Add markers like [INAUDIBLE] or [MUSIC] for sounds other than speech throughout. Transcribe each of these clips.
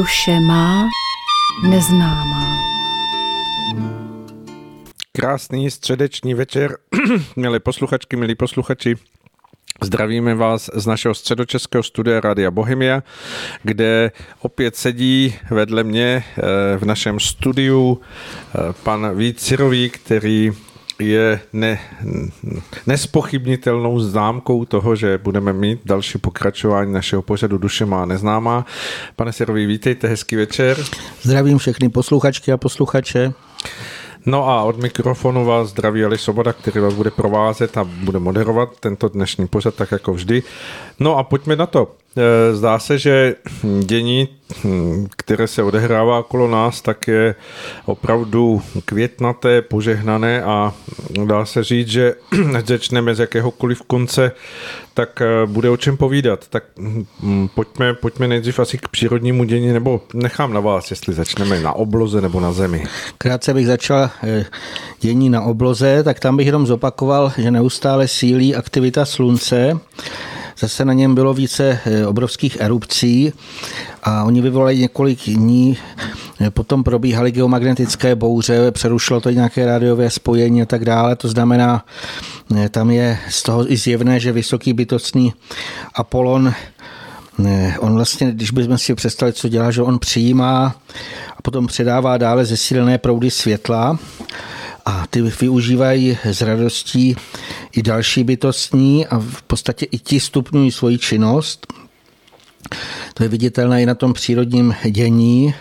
Duše má neznámá. Krásný středeční večer, [CLEARS THROAT] milí posluchačky, milí posluchači. Zdravíme vás z našeho středočeského studia Rádia Bohemia, kde opět sedí vedle mě eh, v našem studiu eh, pan Vít Cirový, který je ne, nespochybnitelnou známkou toho, že budeme mít další pokračování našeho pořadu Duše má neznámá. Pane Sirový, vítejte, hezký večer. Zdravím všechny posluchačky a posluchače. No a od mikrofonu vás zdraví Ali Soboda, který vás bude provázet a bude moderovat tento dnešní pořad tak jako vždy. No a pojďme na to. E, zdá se, že dění, hm, které se odehrává okolo nás, tak je opravdu květnaté, požehnané a dá se říct, že [CLEARS THROAT] začneme z jakéhokoliv konce, tak e, bude o čem povídat. Tak hm, pojďme, pojďme nejdřív asi k přírodnímu dění, nebo nechám na vás, jestli začneme na obloze nebo na zemi. Krátce bych začal e, dění na obloze, tak tam bych jenom zopakoval, že neustále sílí aktivita slunce, Zase na něm bylo více eh, obrovských erupcí a oni vyvolali několik dní. Eh, potom probíhaly geomagnetické bouře, přerušilo to nějaké rádiové spojení a tak dále. To znamená, eh, tam je z toho i zjevné, že vysoký bytostný Apollon On vlastně, když bychom si představili, co dělá, že on přijímá a potom předává dále zesílené proudy světla a ty využívají s radostí i další bytostní a v podstatě i ti stupňují svoji činnost. To je viditelné i na tom přírodním dění.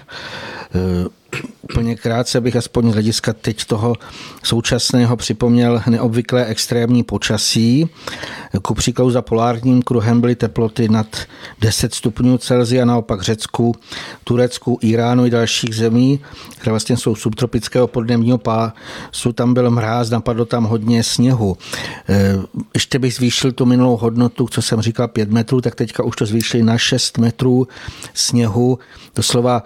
Úplně krátce bych aspoň z hlediska teď toho současného připomněl neobvyklé extrémní počasí. Ku příkladu za polárním kruhem byly teploty nad 10 stupňů Celsia, naopak Řecku, Turecku, Iránu i dalších zemí, které vlastně jsou subtropického podnebního pásu, tam byl mráz, napadlo tam hodně sněhu. E, ještě bych zvýšil tu minulou hodnotu, co jsem říkal 5 metrů, tak teďka už to zvýšili na 6 metrů sněhu. Doslova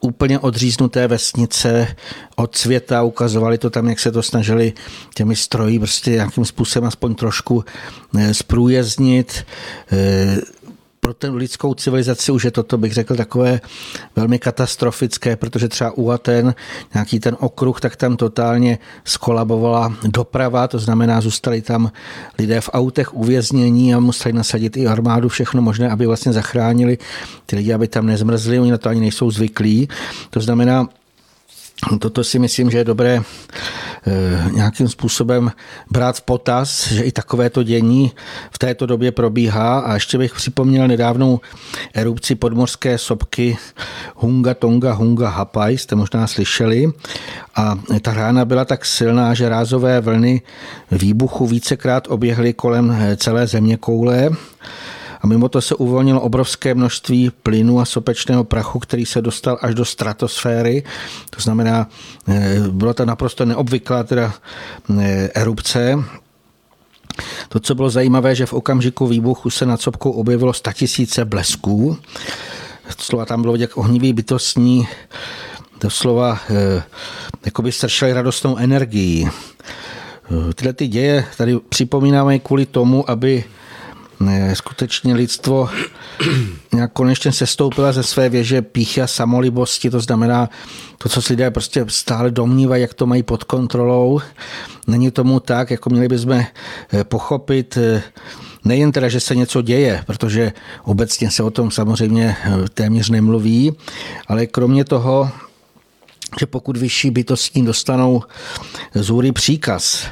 úplně odříznuté vesnice od světa, ukazovali to tam, jak se to snažili těmi stroji prostě nějakým způsobem aspoň trošku eh, zprůjezdnit. Eh, pro ten lidskou civilizaci už je toto, bych řekl, takové velmi katastrofické, protože třeba u Aten, nějaký ten okruh, tak tam totálně skolabovala doprava, to znamená, zůstali tam lidé v autech uvěznění a museli nasadit i armádu, všechno možné, aby vlastně zachránili ty lidi, aby tam nezmrzli, oni na to ani nejsou zvyklí. To znamená, Toto si myslím, že je dobré eh, nějakým způsobem brát v potaz, že i takovéto dění v této době probíhá. A ještě bych připomněl nedávnou erupci podmorské sopky Hunga Tonga Hunga Hapai, jste možná slyšeli. A ta rána byla tak silná, že rázové vlny výbuchu vícekrát oběhly kolem celé země koule a mimo to se uvolnilo obrovské množství plynu a sopečného prachu, který se dostal až do stratosféry. To znamená, eh, bylo to naprosto neobvyklá teda eh, erupce, to, co bylo zajímavé, že v okamžiku výbuchu se nad sopkou objevilo statisíce blesků. Slova tam bylo vidět ohnivý bytostní, doslova eh, jako by stršeli radostnou energií. Tyhle ty děje tady připomínáme kvůli tomu, aby skutečně lidstvo nějak konečně sestoupila ze své věže píchy a samolibosti, to znamená to, co si lidé prostě stále domnívají, jak to mají pod kontrolou. Není tomu tak, jako měli bychom eh, pochopit eh, nejen teda, že se něco děje, protože obecně se o tom samozřejmě eh, téměř nemluví, ale kromě toho, že pokud vyšší bytostní dostanou z příkaz,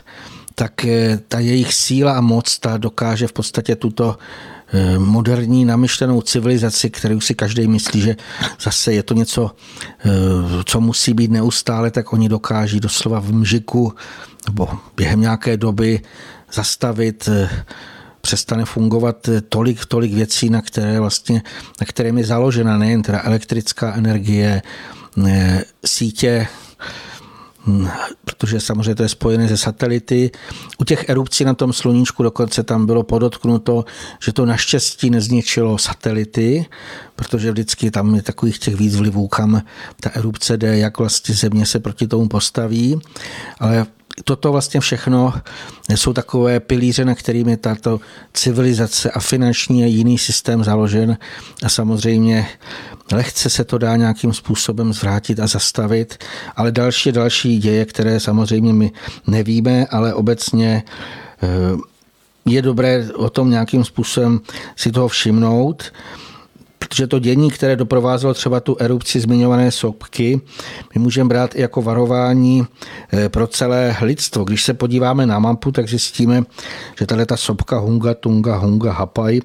tak eh, ta jejich síla a moc ta dokáže v podstatě tuto eh, moderní namyšlenou civilizaci, kterou si každý myslí, že zase je to něco, eh, co musí být neustále, tak oni dokáží doslova v mžiku nebo během nějaké doby zastavit přestane fungovat tolik, tolik věcí, na které vlastně, na které je založena nejen teda elektrická energie, sítě protože samozřejmě to je spojené se satelity. U těch erupcí na tom sluníčku dokonce tam bylo podotknuto, že to naštěstí nezničilo satelity, protože vždycky tam je takových těch víc vlivů, kam ta erupce jde, jak vlastně země se proti tomu postaví. Ale toto vlastně všechno jsou takové pilíře, na kterými tato civilizace a finanční a jiný systém založen. A samozřejmě lehce se to dá nějakým způsobem zvrátit a zastavit, ale další další děje, které samozřejmě my nevíme, ale obecně eh, je dobré o tom nějakým způsobem si toho všimnout protože to dění, které doprovázelo třeba tu erupci zmiňované sopky, my můžeme brát i jako varování eh, pro celé lidstvo. Když se podíváme na mapu, tak zjistíme, že tahle ta sopka Hunga, Tunga, Hunga, Hapaj,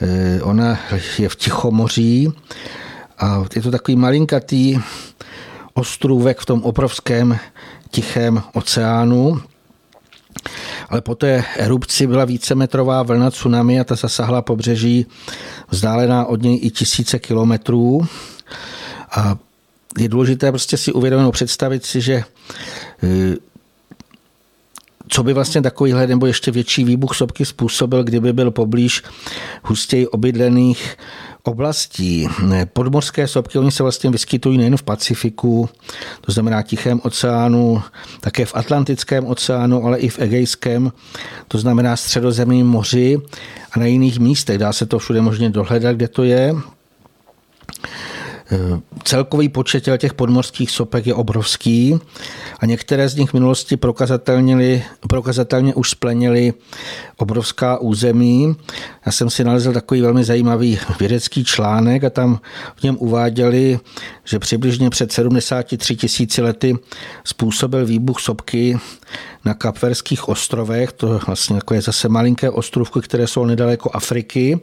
eh, ona je v Tichomoří a je to takový malinkatý ostrůvek v tom obrovském tichém oceánu, ale po té erupci byla vícemetrová vlna tsunami a ta zasahla pobřeží vzdálená od něj i tisíce kilometrů. A je důležité prostě si uvědomit, představit si, že eh, co by vlastně takovýhle nebo ještě větší výbuch sopky způsobil, kdyby byl poblíž hustěji obydlených oblastí. Podmorské sopky, oni se vlastně vyskytují nejen v Pacifiku, to znamená Tichém oceánu, také v Atlantickém oceánu, ale i v Egejském, to znamená Středozemním moři a na jiných místech. Dá se to všude možně dohledat, kde to je. Celkový počet těch podmorských sopek je obrovský a některé z nich v minulosti prokazatelně, prokazatelně už splenily obrovská území. Já jsem si nalezl takový velmi zajímavý vědecký článek a tam v něm uváděli, že přibližně před 73 tisíci lety způsobil výbuch sopky na Kapverských ostrovech, to vlastně jako je zase malinké ostrovky, které jsou nedaleko Afriky,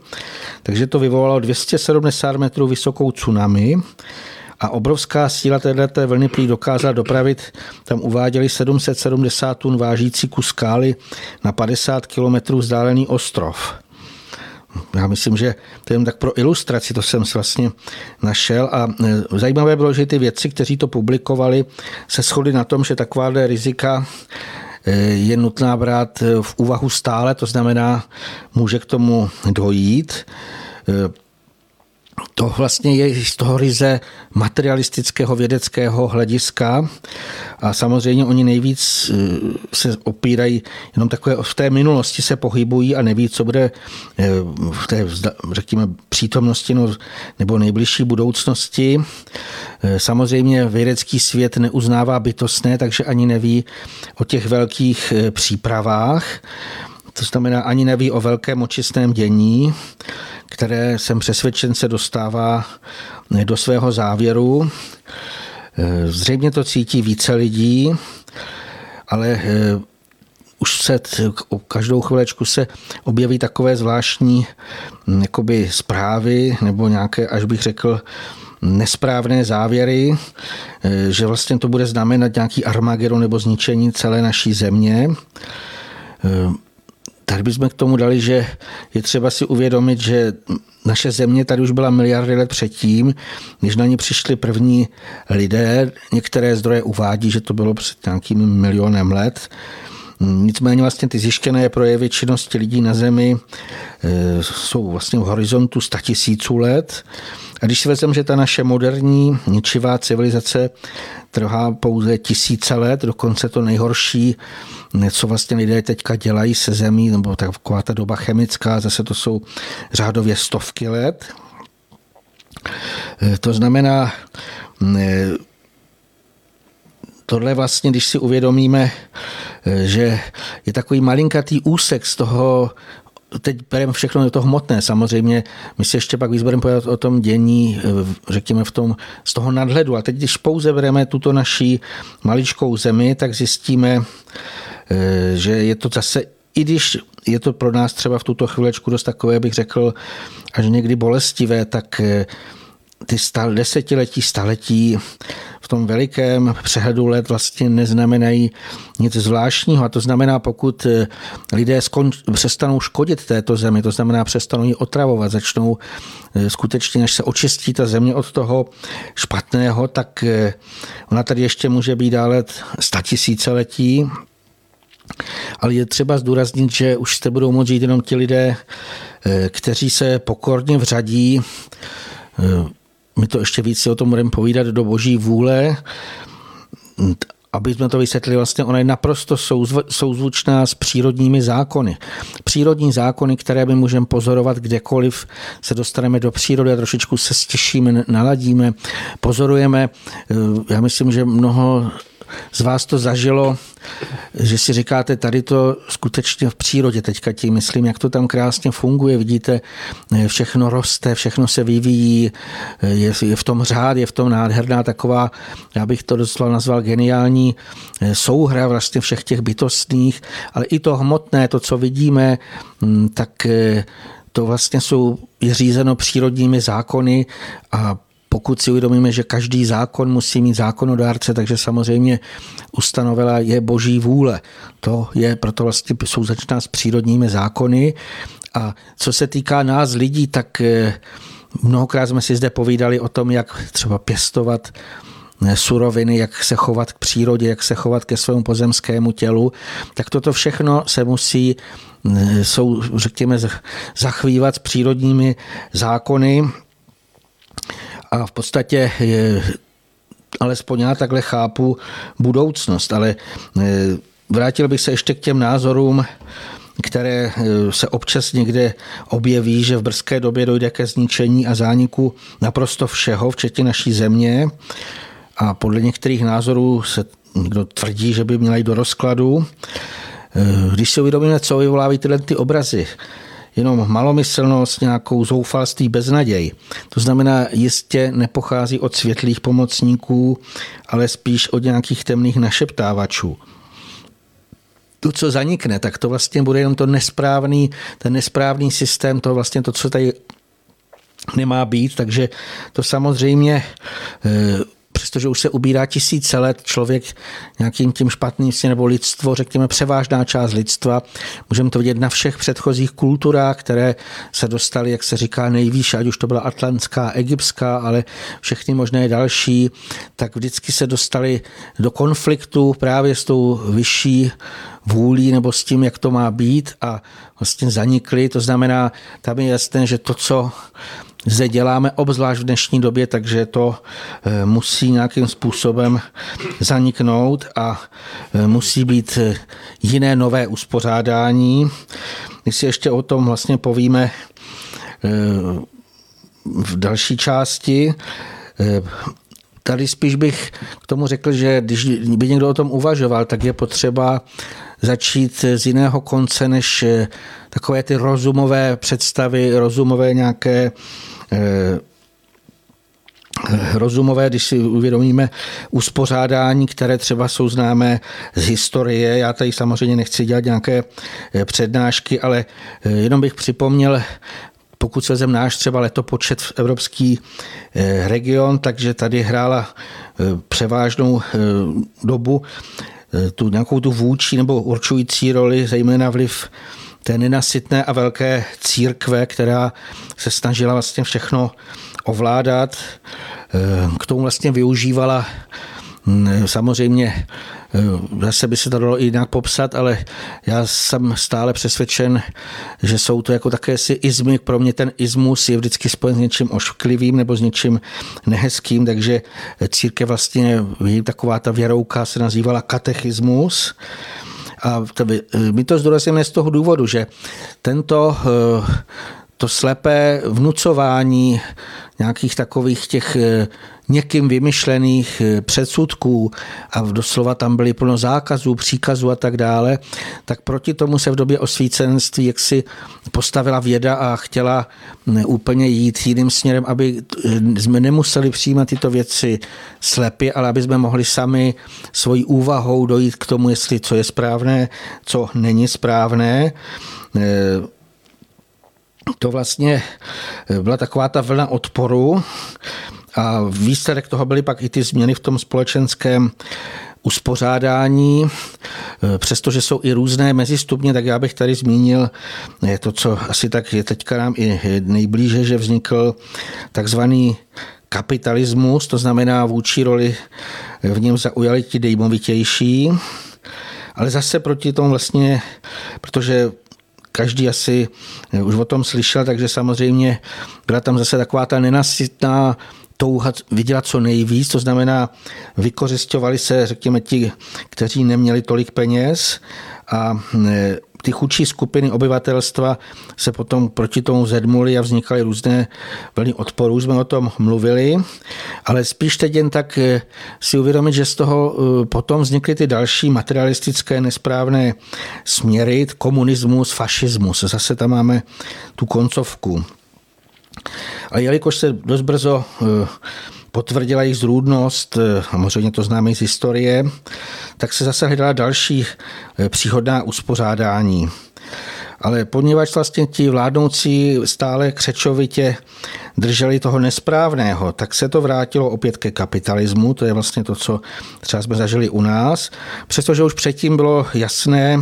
takže to vyvolalo 270 metrů vysokou tsunami. A obrovská síla této vlny prý dokázala dopravit, tam uváděli 770 tun vážící kus skály na 50 kilometrů vzdálený ostrov. Já myslím, že to je tak pro ilustraci, to jsem vlastně našel. A e, zajímavé bylo, že ty věci, kteří to publikovali, se shodli na tom, že takováhle rizika je nutná brát v úvahu stále, to znamená, může k tomu dojít. To vlastně je z toho ryze materialistického vědeckého hlediska a samozřejmě oni nejvíc eh, se opírají jenom takové, v té minulosti se pohybují a neví, co bude eh, v té, řekněme, přítomnosti no, nebo nejbližší budoucnosti. Eh, samozřejmě vědecký svět neuznává bytostné, takže ani neví o těch velkých přípravách. To znamená, ani neví o velkém očistném dění které jsem přesvědčen se dostává do svého závěru. Zřejmě to cítí více lidí, ale eh, už se každou chvilečku se objeví takové zvláštní hm, jakoby zprávy nebo nějaké, až bych řekl, nesprávné závěry, eh, že vlastně to bude znamenat nějaký armagedon nebo zničení celé naší země. Tady bychom k tomu dali, že je třeba si uvědomit, že naše země tady už byla miliardy let předtím, než na ní přišli první lidé. Některé zdroje uvádí, že to bylo před nějakým milionem let. Nicméně vlastně ty zjištěné projevy činnosti lidí na Zemi e, jsou vlastně v horizontu 100 tisíců let. A když si vezmeme, že ta naše moderní ničivá civilizace trvá pouze tisíce let, dokonce to nejhorší, co vlastně lidé teďka dělají se zemí, nebo taková ta doba chemická, zase to jsou řádově stovky let. E, to znamená, tohle vlastně, když si uvědomíme, že je takový malinkatý úsek z toho teď bereme všechno do toho hmotné. Samozřejmě my si ještě pak víc budeme o tom dění, řekněme, v tom, z toho nadhledu. A teď, když pouze bereme tuto naší maličkou zemi, tak zjistíme, Eh, že je to zase, i když je to pro nás třeba v tuto chvílečku dost takové, bych řekl, až někdy bolestivé, tak eh, ty stal, desetiletí, staletí v tom velikém přehledu let vlastně neznamenají nic zvláštního. A to znamená, pokud eh, lidé skonč, přestanou škodit této zemi, to znamená přestanou ji otravovat, začnou skutečně, než se očistí ta země od toho špatného, tak ona tady ještě může být dále statisíciletí ale je třeba zdůraznit, že už jste budou moct žít jenom ti lidé, eh, kteří se pokorně vřadí. My to ještě víc si o tom budeme povídat do boží vůle aby jsme to vysvětlili, vlastně ona je naprosto souzvučná s přírodními zákony. Přírodní zákony, které my můžeme pozorovat kdekoliv se dostaneme do přírody a trošičku se stěšíme, naladíme, pozorujeme. Já myslím, že mnoho z vás to zažilo, že si říkáte, tady to skutečně v přírodě, teďka tím myslím, jak to tam krásně funguje, vidíte, všechno roste, všechno se vyvíjí, je, je v tom řád, je v tom nádherná taková, já bych to doslova nazval geniální souhra vlastně všech těch bytostných, ale i to hmotné, to, co vidíme, mm, tak to vlastně jsou, je řízeno přírodními zákony a pokud si uvědomíme, že každý zákon musí mít zákonodárce, takže samozřejmě ustanovila je boží vůle. To je proto vlastně souzačná s přírodními zákony. A co se týká nás lidí, tak eh, mnohokrát jsme si zde povídali o tom, jak třeba pěstovat eh, suroviny, jak se chovat k přírodě, jak se chovat ke svému pozemskému tělu, tak toto všechno se musí eh, jsou, řekněme, zachvívat s přírodními zákony a v podstatě je, alespoň já takhle chápu budoucnost, ale e, vrátil bych se ještě k těm názorům, které e, se občas někde objeví, že v brzké době dojde ke zničení a zániku naprosto všeho, včetně naší země. A podle některých názorů se někdo tvrdí, že by měla jít do rozkladu. E, když si uvědomíme, co vyvolávají tyhle ty obrazy, jenom malomyslnost, nějakou zoufalství, beznaděj. To znamená, jistě nepochází od světlých pomocníků, ale spíš od nějakých temných našeptávačů to, co zanikne, tak to vlastně bude jenom to nesprávný, ten nesprávný systém, to vlastně to, co tady nemá být, takže to samozřejmě přestože už se ubírá tisíce let, člověk nějakým tím špatným si nebo lidstvo, řekněme převážná část lidstva, můžeme to vidět na všech předchozích kulturách, které se dostaly, jak se říká, nejvýš, ať už to byla atlantská, egyptská, ale všechny možné další, tak vždycky se dostali do konfliktu právě s tou vyšší vůlí nebo s tím, jak to má být a vlastně zanikly. To znamená, tam je jasné, že to, co zde děláme, obzvlášť v dnešní době, takže to eh, musí nějakým způsobem zaniknout a eh, musí být eh, jiné nové uspořádání. My si ještě o tom vlastně povíme v další části. Tady spíš bych k tomu řekl, že když by někdo o tom uvažoval, tak je potřeba začít z jiného konce než takové ty rozumové představy, rozumové nějaké rozumové, když si uvědomíme uspořádání, které třeba jsou známé z historie. Já tady samozřejmě nechci dělat nějaké eh, přednášky, ale eh, jenom bych připomněl pokud se vezem náš třeba letopočet v evropský region, takže tady hrála převážnou dobu tu nějakou tu vůči nebo určující roli, zejména vliv té nenasytné a velké církve, která se snažila vlastně všechno ovládat. Eh, k tomu vlastně využívala hm, samozřejmě eh, zase by se to dalo i jinak popsat, ale já jsem stále přesvědčen, že jsou to jako také si izmy. Pro mě ten izmus je vždycky spojen s něčím ošklivým nebo s něčím nehezkým, takže církev vlastně, taková ta věrouka se nazývala katechismus. A to, my to zdůrazňujeme z toho důvodu, že tento eh, to slepé vnucování nějakých takových těch eh, někým vymyšlených eh, předsudků a doslova tam byly plno zákazů, příkazů a tak dále, tak proti tomu se v době osvícenství jaksi postavila věda a chtěla úplně jít jiným směrem, aby eh, jsme nemuseli přijímat tyto věci slepě, ale aby jsme mohli sami svojí úvahou dojít k tomu, jestli co je správné, co není správné to vlastně byla taková ta vlna odporu a výsledek toho byly pak i ty změny v tom společenském uspořádání, přestože jsou i různé mezistupně, tak já bych tady zmínil to, co asi tak je teďka nám i nejblíže, že vznikl takzvaný kapitalismus, to znamená vůči roli v něm zaujali ti dejmovitější, ale zase proti tomu vlastně, protože každý asi už o tom slyšel, takže samozřejmě byla tam zase taková ta nenasytná touha vydělat co nejvíc, to znamená, vykořišťovali se, řekněme, ti, kteří neměli tolik peněz a e, ty chudší skupiny obyvatelstva se potom proti tomu zedmuly a vznikaly různé vlny odporu, jsme o tom mluvili, ale spíš teď jen tak e, si uvědomit, že z toho e, potom vznikly ty další materialistické nesprávné směry, komunismus, fašismus. Zase tam máme tu koncovku. A jelikož se dost brzo eh, potvrdila jejich zrůdnost, eh, samozřejmě to známe z historie, tak se zase hledala další eh, příhodná uspořádání. Ale poněvadž vlastně ti vládnoucí stále křečovitě drželi toho nesprávného, tak se to vrátilo opět ke kapitalismu, to je vlastně to, co třeba jsme zažili u nás, přestože už předtím bylo jasné,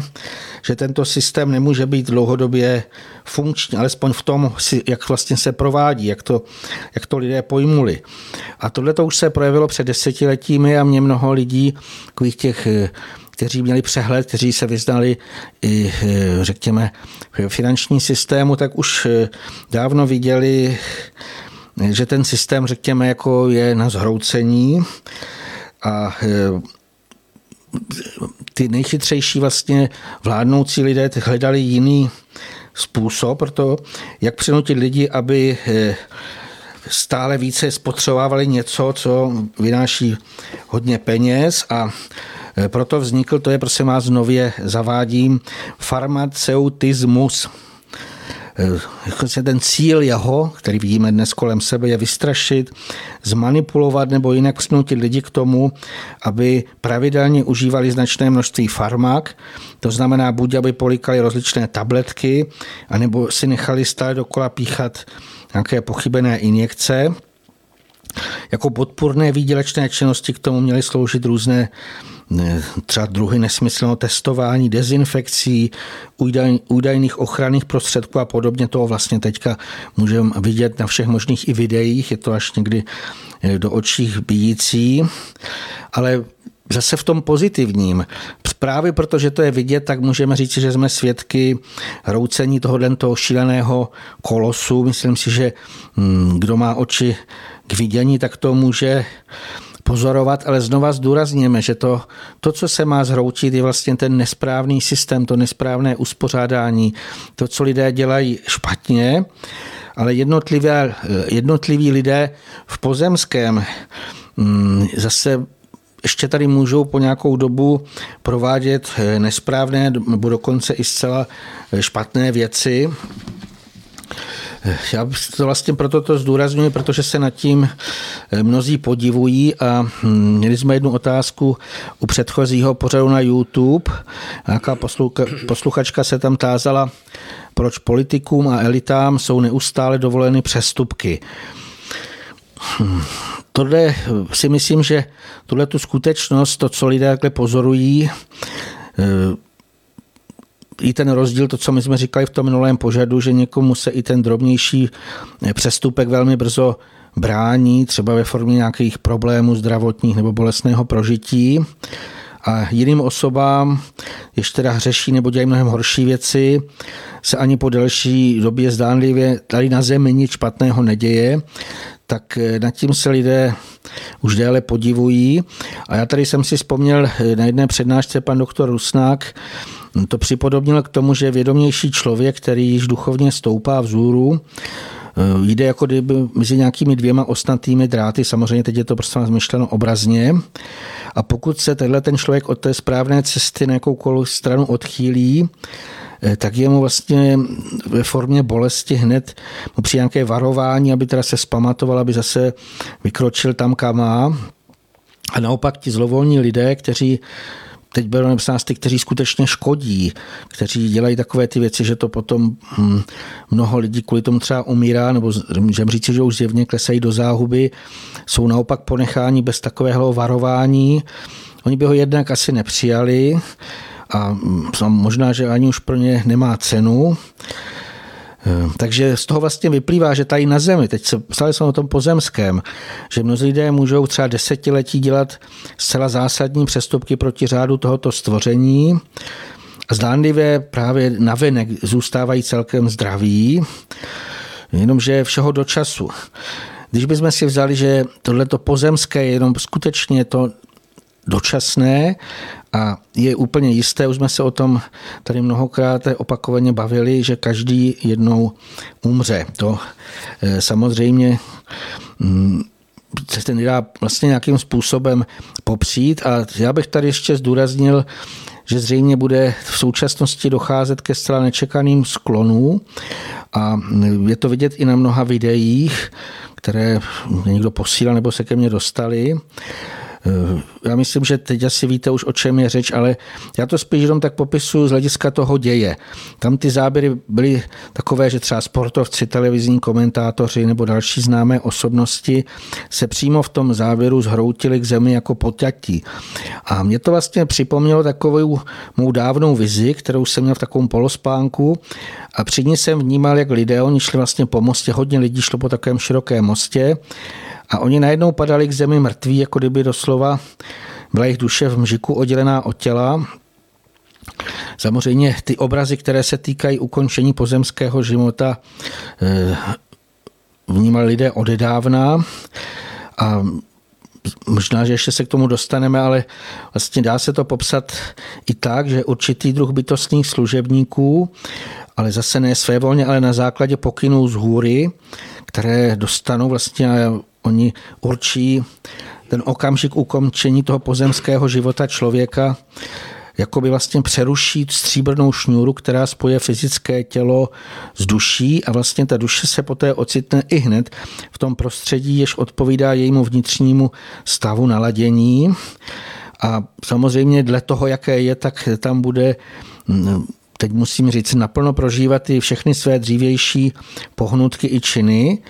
že tento systém nemůže být dlouhodobě funkční, alespoň v tom, jak vlastně se provádí, jak to, jak to lidé pojmuli. A tohle to už se projevilo před desetiletími a mě mnoho lidí, takových těch kteří měli přehled, kteří se vyznali i, řekněme, v finanční systému, tak už dávno viděli, že ten systém, řekněme, jako je na zhroucení a ty nejchytřejší vlastně vládnoucí lidé hledali jiný způsob pro to, jak přinutit lidi, aby eh, stále více spotřebovali něco, co vynáší hodně peněz a eh, proto vznikl, to je prosím vás nově zavádím, farmaceutismus. Eh, ten cíl jeho, který vidíme dnes kolem sebe, je vystrašit, zmanipulovat nebo jinak snutit lidi k tomu, aby pravidelně užívali značné množství farmak, to znamená buď, aby polikali rozličné tabletky, anebo si nechali stále dokola píchat nějaké pochybené injekce. Jako podpůrné výdělečné činnosti k tomu měly sloužit různé třeba druhy nesmyslného testování, dezinfekcí, údajných ochranných prostředků a podobně. To vlastně teďka můžeme vidět na všech možných i videích, je to až někdy eh, do očích bíjící, ale zase v tom pozitivním. Právě protože to je vidět, tak můžeme říct, že jsme svědky roucení tohohle toho šíleného kolosu. Myslím si, že hm, kdo má oči k vidění, tak to může pozorovat, ale znova zdůrazněme, že to, to, co se má zhroutit, je vlastně ten nesprávný systém, to nesprávné uspořádání, to, co lidé dělají špatně, ale jednotlivé, jednotliví lidé v pozemském mm, zase ještě tady můžou po nějakou dobu provádět nesprávné nebo dokonce i zcela špatné věci, já to vlastně proto to zdůraznuju, protože se nad tím eh, mnozí podivují a hm, měli jsme jednu otázku u předchozího pořadu na YouTube. Nějaká posluchačka se tam tázala, proč politikům a elitám jsou neustále dovoleny přestupky. Hm, tohle si myslím, že tuhle tu skutečnost, to, co lidé takhle pozorují, eh, i ten rozdíl, to, co my jsme říkali v tom minulém pořadu, že někomu se i ten drobnější eh, přestupek velmi brzo brání, třeba ve formě nějakých problémů zdravotních nebo bolestného prožití. A jiným osobám, ještě teda hřeší nebo dělají mnohem horší věci, se ani po delší době zdánlivě tady na zemi nic špatného neděje, tak eh, nad tím se lidé už déle podivují. A já tady jsem si vzpomněl eh, na jedné přednášce pan doktor Rusnák, to připodobnil k tomu, že vědomější člověk, který již duchovně stoupá vzhůru, eh, jde jako kdyby mezi nějakými dvěma ostnatými dráty, samozřejmě teď je to prostě zmyšleno obrazně, a pokud se tenhle ten člověk od té správné cesty na jakoukoliv stranu odchýlí, eh, tak je mu vlastně ve formě bolesti hned mu při nějaké varování, aby teda se zpamatoval, aby zase vykročil tam, kam má. A naopak ti zlovolní lidé, kteří teď bylo napsáno ty, kteří skutečně škodí, kteří dělají takové ty věci, že to potom hm, mnoho lidí kvůli tomu třeba umírá, nebo můžeme říct, že už zjevně klesají do záhuby, jsou naopak ponecháni bez takového varování. Oni by ho jednak asi nepřijali a hm, možná, že ani už pro ně nemá cenu. Eh, takže z toho vlastně vyplývá, že tady na Zemi, teď se psali jsme o tom pozemském, že mnozí lidé můžou třeba desetiletí dělat zcela zásadní přestupky proti řádu tohoto stvoření a zdánlivě právě navenek zůstávají celkem zdraví, jenomže všeho do času. když bychom si vzali, že tohleto pozemské je jenom skutečně to dočasné a je úplně jisté, už jsme se o tom tady mnohokrát opakovaně bavili, že každý jednou umře. To eh, samozřejmě mm, se ten dá vlastně nějakým způsobem popřít a já bych tady ještě zdůraznil, že zřejmě bude v současnosti docházet ke zcela nečekaným sklonům a je to vidět i na mnoha videích, které někdo posílal nebo se ke mně dostali. Já myslím, že teď asi víte už, o čem je řeč, ale já to spíš jenom tak popisuju z hlediska toho děje. Tam ty záběry byly takové, že třeba sportovci, televizní komentátoři nebo další známé osobnosti se přímo v tom záběru zhroutili k zemi jako poťatí. A mě to vlastně připomnělo takovou mou dávnou vizi, kterou jsem měl v takovém polospánku a při ní jsem vnímal, jak lidé, oni šli vlastně po mostě, hodně lidí šlo po takovém širokém mostě a oni najednou padali k zemi mrtví, jako kdyby doslova byla jejich duše v mžiku oddělená od těla. Samozřejmě ty obrazy, které se týkají ukončení pozemského života, eh, vnímali lidé odedávna a možná, že ještě se k tomu dostaneme, ale vlastně dá se to popsat i tak, že určitý druh bytostných služebníků, ale zase ne svévolně, ale na základě pokynů z hůry, které dostanou vlastně Oni určí ten okamžik ukončení toho pozemského života člověka, jako by vlastně přeruší stříbrnou šňůru, která spoje fyzické tělo s duší a vlastně ta duše se poté ocitne i hned v tom prostředí, jež odpovídá jejímu vnitřnímu stavu naladění. A samozřejmě dle toho, jaké je, tak tam bude teď musím říct, naplno prožívat i všechny své dřívější pohnutky i činy.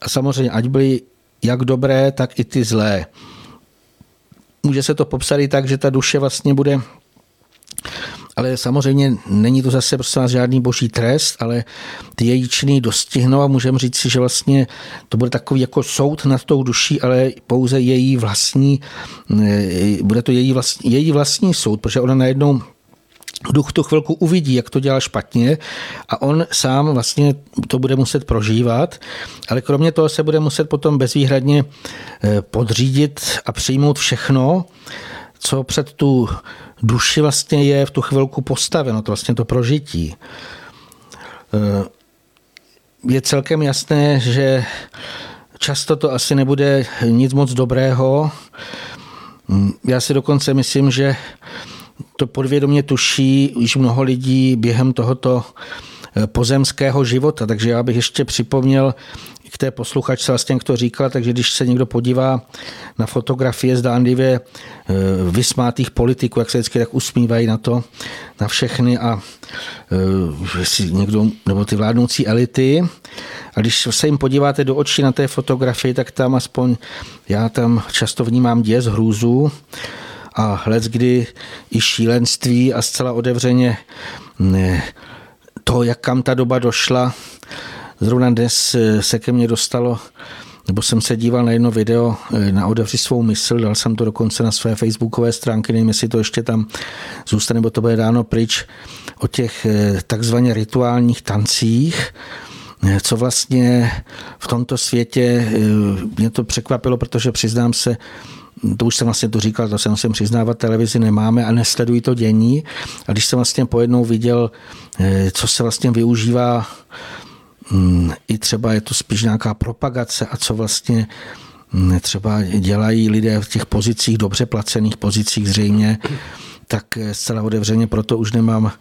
A samozřejmě, ať byly jak dobré, tak i ty zlé. Může se to popsat i tak, že ta duše vlastně bude ale samozřejmě není to zase prostě žádný boží trest, ale ty její činy dostihnou a můžeme říct si, že vlastně to bude takový jako soud nad tou duší, ale pouze její vlastní, bude to její vlastní, její vlastní soud, protože ona najednou duch tu chvilku uvidí, jak to dělá špatně a on sám vlastně to bude muset prožívat, ale kromě toho se bude muset potom bezvýhradně eh, podřídit a přijmout všechno, co před tu duši vlastně je v tu chvilku postaveno, to vlastně to prožití. Eh, je celkem jasné, že často to asi nebude nic moc dobrého. Hm, já si dokonce myslím, že to podvědomě tuší již mnoho lidí během tohoto eh, pozemského života. Takže já bych ještě připomněl k té posluchačce, vlastně to říkala, takže když se někdo podívá na fotografie zdánlivě eh, vysmátých politiků, jak se vždycky tak usmívají na to, na všechny a eh, někdo, nebo ty vládnoucí elity. A když se jim podíváte do očí na té fotografii, tak tam aspoň já tam často vnímám děs, hrůzu, a let kdy i šílenství a zcela otevřeně ne, to, jak kam ta doba došla. Zrovna dnes eh, se ke mně dostalo nebo jsem se díval na jedno video eh, na Odevři svou mysl, dal jsem to dokonce na své facebookové stránky, nevím, jestli to ještě tam zůstane, nebo to bude dáno pryč, o těch eh, takzvaně rituálních tancích, co vlastně v tomto světě mě to překvapilo, protože přiznám se, to už jsem vlastně to říkal, to se musím přiznávat, televizi nemáme a nesledují to dění. A když jsem vlastně pojednou viděl, eh, co se vlastně využívá, mm, i třeba je to spíš nějaká propagace a co vlastně mm, třeba dělají lidé v těch pozicích, dobře placených pozicích zřejmě, tak eh, zcela otevřeně proto už nemám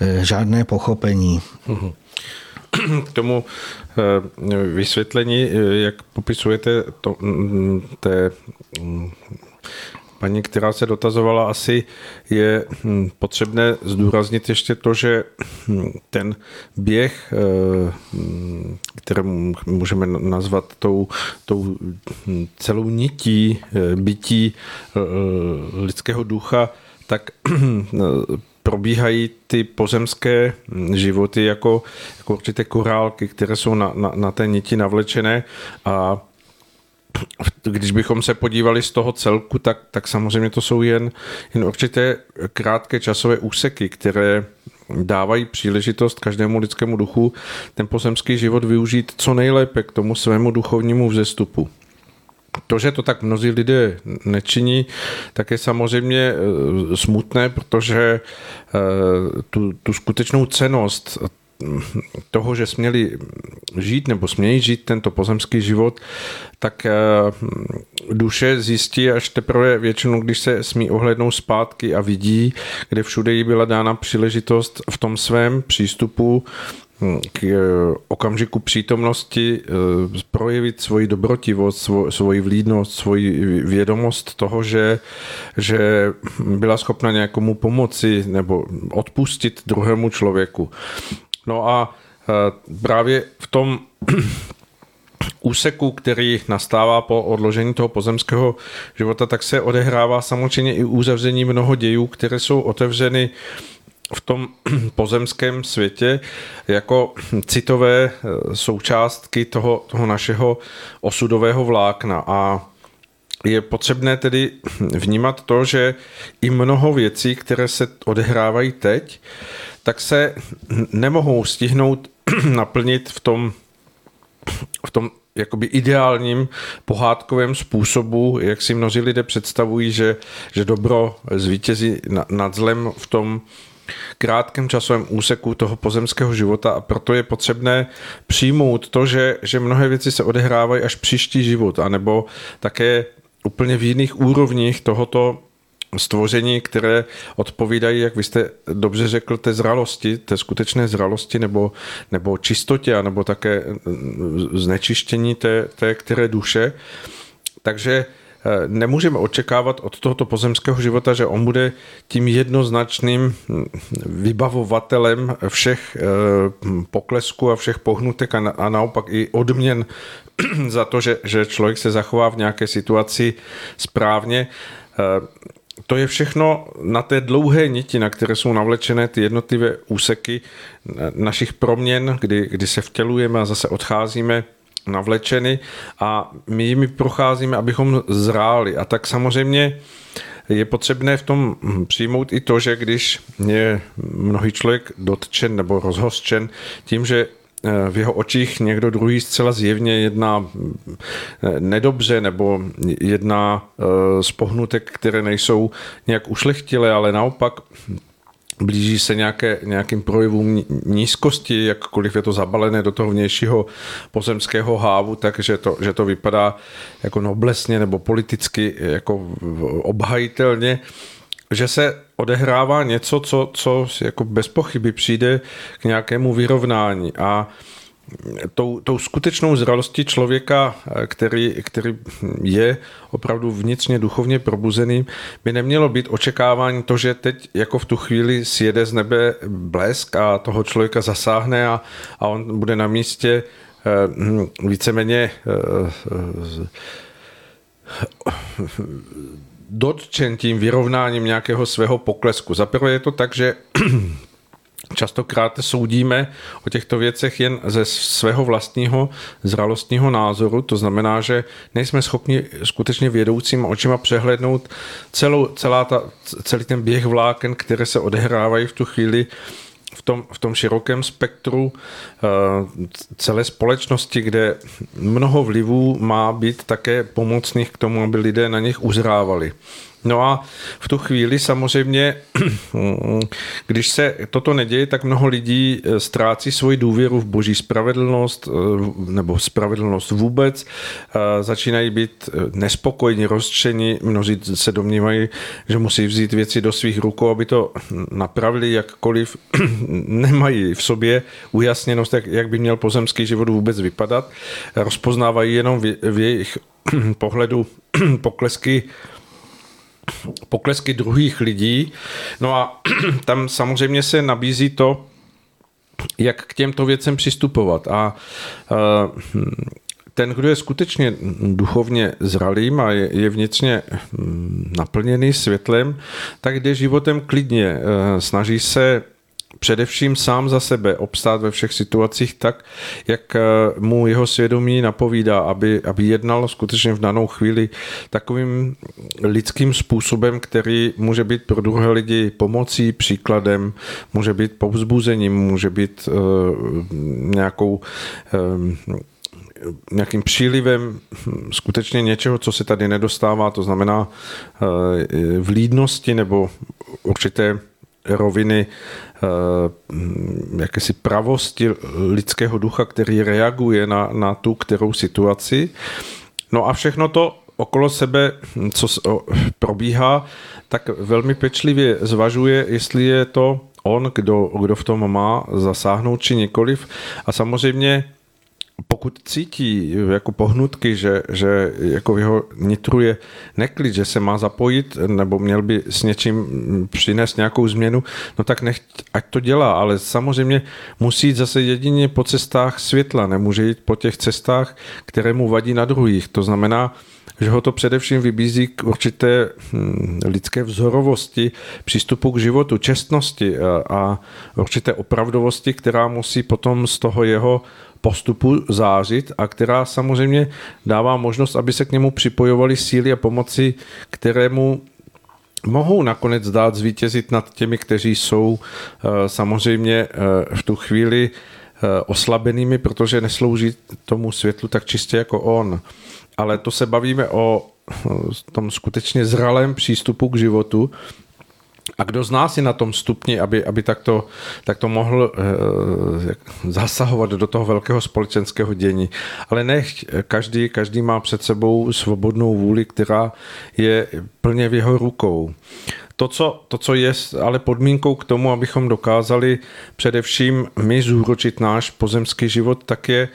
eh, žádné pochopení. K tomu vysvětlení, jak popisujete to, mm, té paní, která se dotazovala, asi je potřebné zdůraznit ještě to, že ten běh, eh, který můžeme nazvat tou, tou celou nití eh, bytí eh, lidského ducha, tak [CLEARS THROAT] probíhají ty pozemské životy jako, jako určité korálky, které jsou na, na, na té niti navlečené a když bychom se podívali z toho celku, tak, tak samozřejmě to jsou jen, jen určité krátké časové úseky, které dávají příležitost každému lidskému duchu ten pozemský život využít co nejlépe k tomu svému duchovnímu vzestupu. To, že to tak mnozí lidé nečiní, tak je samozřejmě eh, smutné, protože eh, tu, tu skutečnou cenost toho, že směli žít nebo smějí žít tento pozemský život, tak eh, duše zjistí až teprve většinou, když se smí ohlednout zpátky a vidí, kde všude jí byla dána příležitost v tom svém přístupu k eh, okamžiku přítomnosti eh, projevit svoji dobrotivost, svoji vlídnost, svoji vědomost toho, že, že byla schopna nějakomu pomoci nebo odpustit druhému člověku. No a eh, právě v tom [CLEARS THROAT] úseku, který nastává po odložení toho pozemského života, tak se odehrává samozřejmě i uzavření mnoho dějů, které jsou otevřeny v tom [CLEARS THROAT] pozemském světě jako citové eh, součástky toho, toho našeho osudového vlákna. A je potřebné tedy [CLEARS THROAT] vnímat to, že i mnoho věcí, které se odehrávají teď, tak se nemohou stihnout [CLEARS THROAT] naplnit v tom, v tom jakoby ideálním pohádkovém způsobu, jak si mnozí lidé představují, že, že dobro zvítězí nad zlem v tom krátkém časovém úseku toho pozemského života a proto je potřebné přijmout to, že, že mnohé věci se odehrávají až příští život, anebo také úplně v jiných úrovních tohoto stvoření, které odpovídají, jak vy jste dobře řekl, té zralosti, té skutečné zralosti nebo, nebo čistotě, nebo také znečištění té, té které duše. Takže nemůžeme očekávat od tohoto pozemského života, že on bude tím jednoznačným hm, vybavovatelem všech eh, poklesků a všech pohnutek a naopak i odměn [CLEARS THROAT] za to, že, že člověk se zachová v nějaké situaci správně. Eh, to je všechno na té dlouhé niti, na které jsou navlečené ty jednotlivé úseky našich proměn, kdy, kdy se vtělujeme a zase odcházíme navlečeny a my jimi procházíme, abychom zráli. A tak samozřejmě je potřebné v tom přijmout i to, že když je mnohý člověk dotčen nebo rozhořčen tím, že eh, v jeho očích někdo druhý zcela zjevně jedná eh, nedobře nebo jedná eh, z pohnutek, které nejsou nějak ušlechtilé, ale naopak blíží se nějaké, nějakým projevům nízkosti, jakkoliv je to zabalené do toho vnějšího pozemského hávu, takže to, že to vypadá jako noblesně nebo politicky jako obhajitelně, že se odehrává něco, co, co jako bez pochyby přijde k nějakému vyrovnání. A tou, tou skutečnou zralostí člověka, který, který je opravdu vnitřně duchovně probuzený, by nemělo být očekávání to, že teď jako v tu chvíli sjede z nebe blesk a toho člověka zasáhne a, a on bude na místě eh, víceméně eh, dotčen tím vyrovnáním nějakého svého poklesku. Zaprvé je to tak, že Častokrát soudíme o těchto věcech jen ze svého vlastního zralostního názoru, to znamená, že nejsme schopni skutečně vědoucím očima přehlednout celou, celá ta, celý ten běh vláken, které se odehrávají v tu chvíli v tom, v tom širokém spektru uh, celé společnosti, kde mnoho vlivů má být také pomocných k tomu, aby lidé na nich uzrávali. No a v tu chvíli samozřejmě, [CLEARS THROAT] když se toto neděje, tak mnoho lidí eh, ztrácí svoji důvěru v boží spravedlnost eh, nebo spravedlnost vůbec. Začínají být eh, nespokojní, rozčeni. Mnozí se domnívají, že musí vzít věci do svých rukou, aby to napravili jakkoliv. [CLEARS THROAT] Nemají v sobě ujasněnost, jak, by měl pozemský život vůbec vypadat. Rozpoznávají jenom v jejich [CLEARS THROAT] pohledu poklesky poklesky druhých lidí. No a [CLEARS THROAT] tam samozřejmě se nabízí to, jak k těmto věcem přistupovat. A uh, ten, kdo je skutečně duchovně zralým a je, vnitřně hm, naplněný světlem, tak jde životem klidně. Uh, snaží se především sám za sebe obstát ve všech situacích tak, jak eh, mu jeho svědomí napovídá, aby, aby jednal skutečně v danou chvíli takovým lidským způsobem, který může být pro druhé lidi pomocí, příkladem, může být povzbuzením, může být uh, nějakou uh, nějakým přílivem skutečně něčeho, co se tady nedostává, to znamená vlídnosti nebo určité roviny eh, jakési pravosti lidského ducha, který reaguje na, na tu kterou situaci. No a všechno to okolo sebe, co probíhá, tak velmi pečlivě zvažuje, jestli je to on, kdo, kdo v tom má zasáhnout či nikoliv. A samozřejmě pokud cítí jako pohnutky, že, že jako jeho nitru je neklid, že se má zapojit nebo měl by s něčím přinést nějakou změnu, no tak nech, ať to dělá, ale samozřejmě musí jít zase jedině po cestách světla, nemůže jít po těch cestách, které mu vadí na druhých. To znamená, že ho to především vybízí k určité hm, lidské vzorovosti, přístupu k životu, čestnosti a, a určité opravdovosti, která musí potom z toho jeho postupu zářit a která samozřejmě dává možnost, aby se k němu připojovali síly a pomoci, kterému mohou nakonec dát zvítězit nad těmi, kteří jsou eh, samozřejmě eh, v tu chvíli eh, oslabenými, protože neslouží tomu světlu tak čistě jako on. Ale to se bavíme o tom skutečně zralém přístupu k životu, a kdo z nás je na tom stupni, aby, aby takto, takto mohl e, zasahovat do toho velkého společenského dění. Ale nech, každý, každý má před sebou svobodnou vůli, která je plně v jeho rukou. To co, to, co je ale podmínkou k tomu, abychom dokázali především my zúročit náš pozemský život, tak je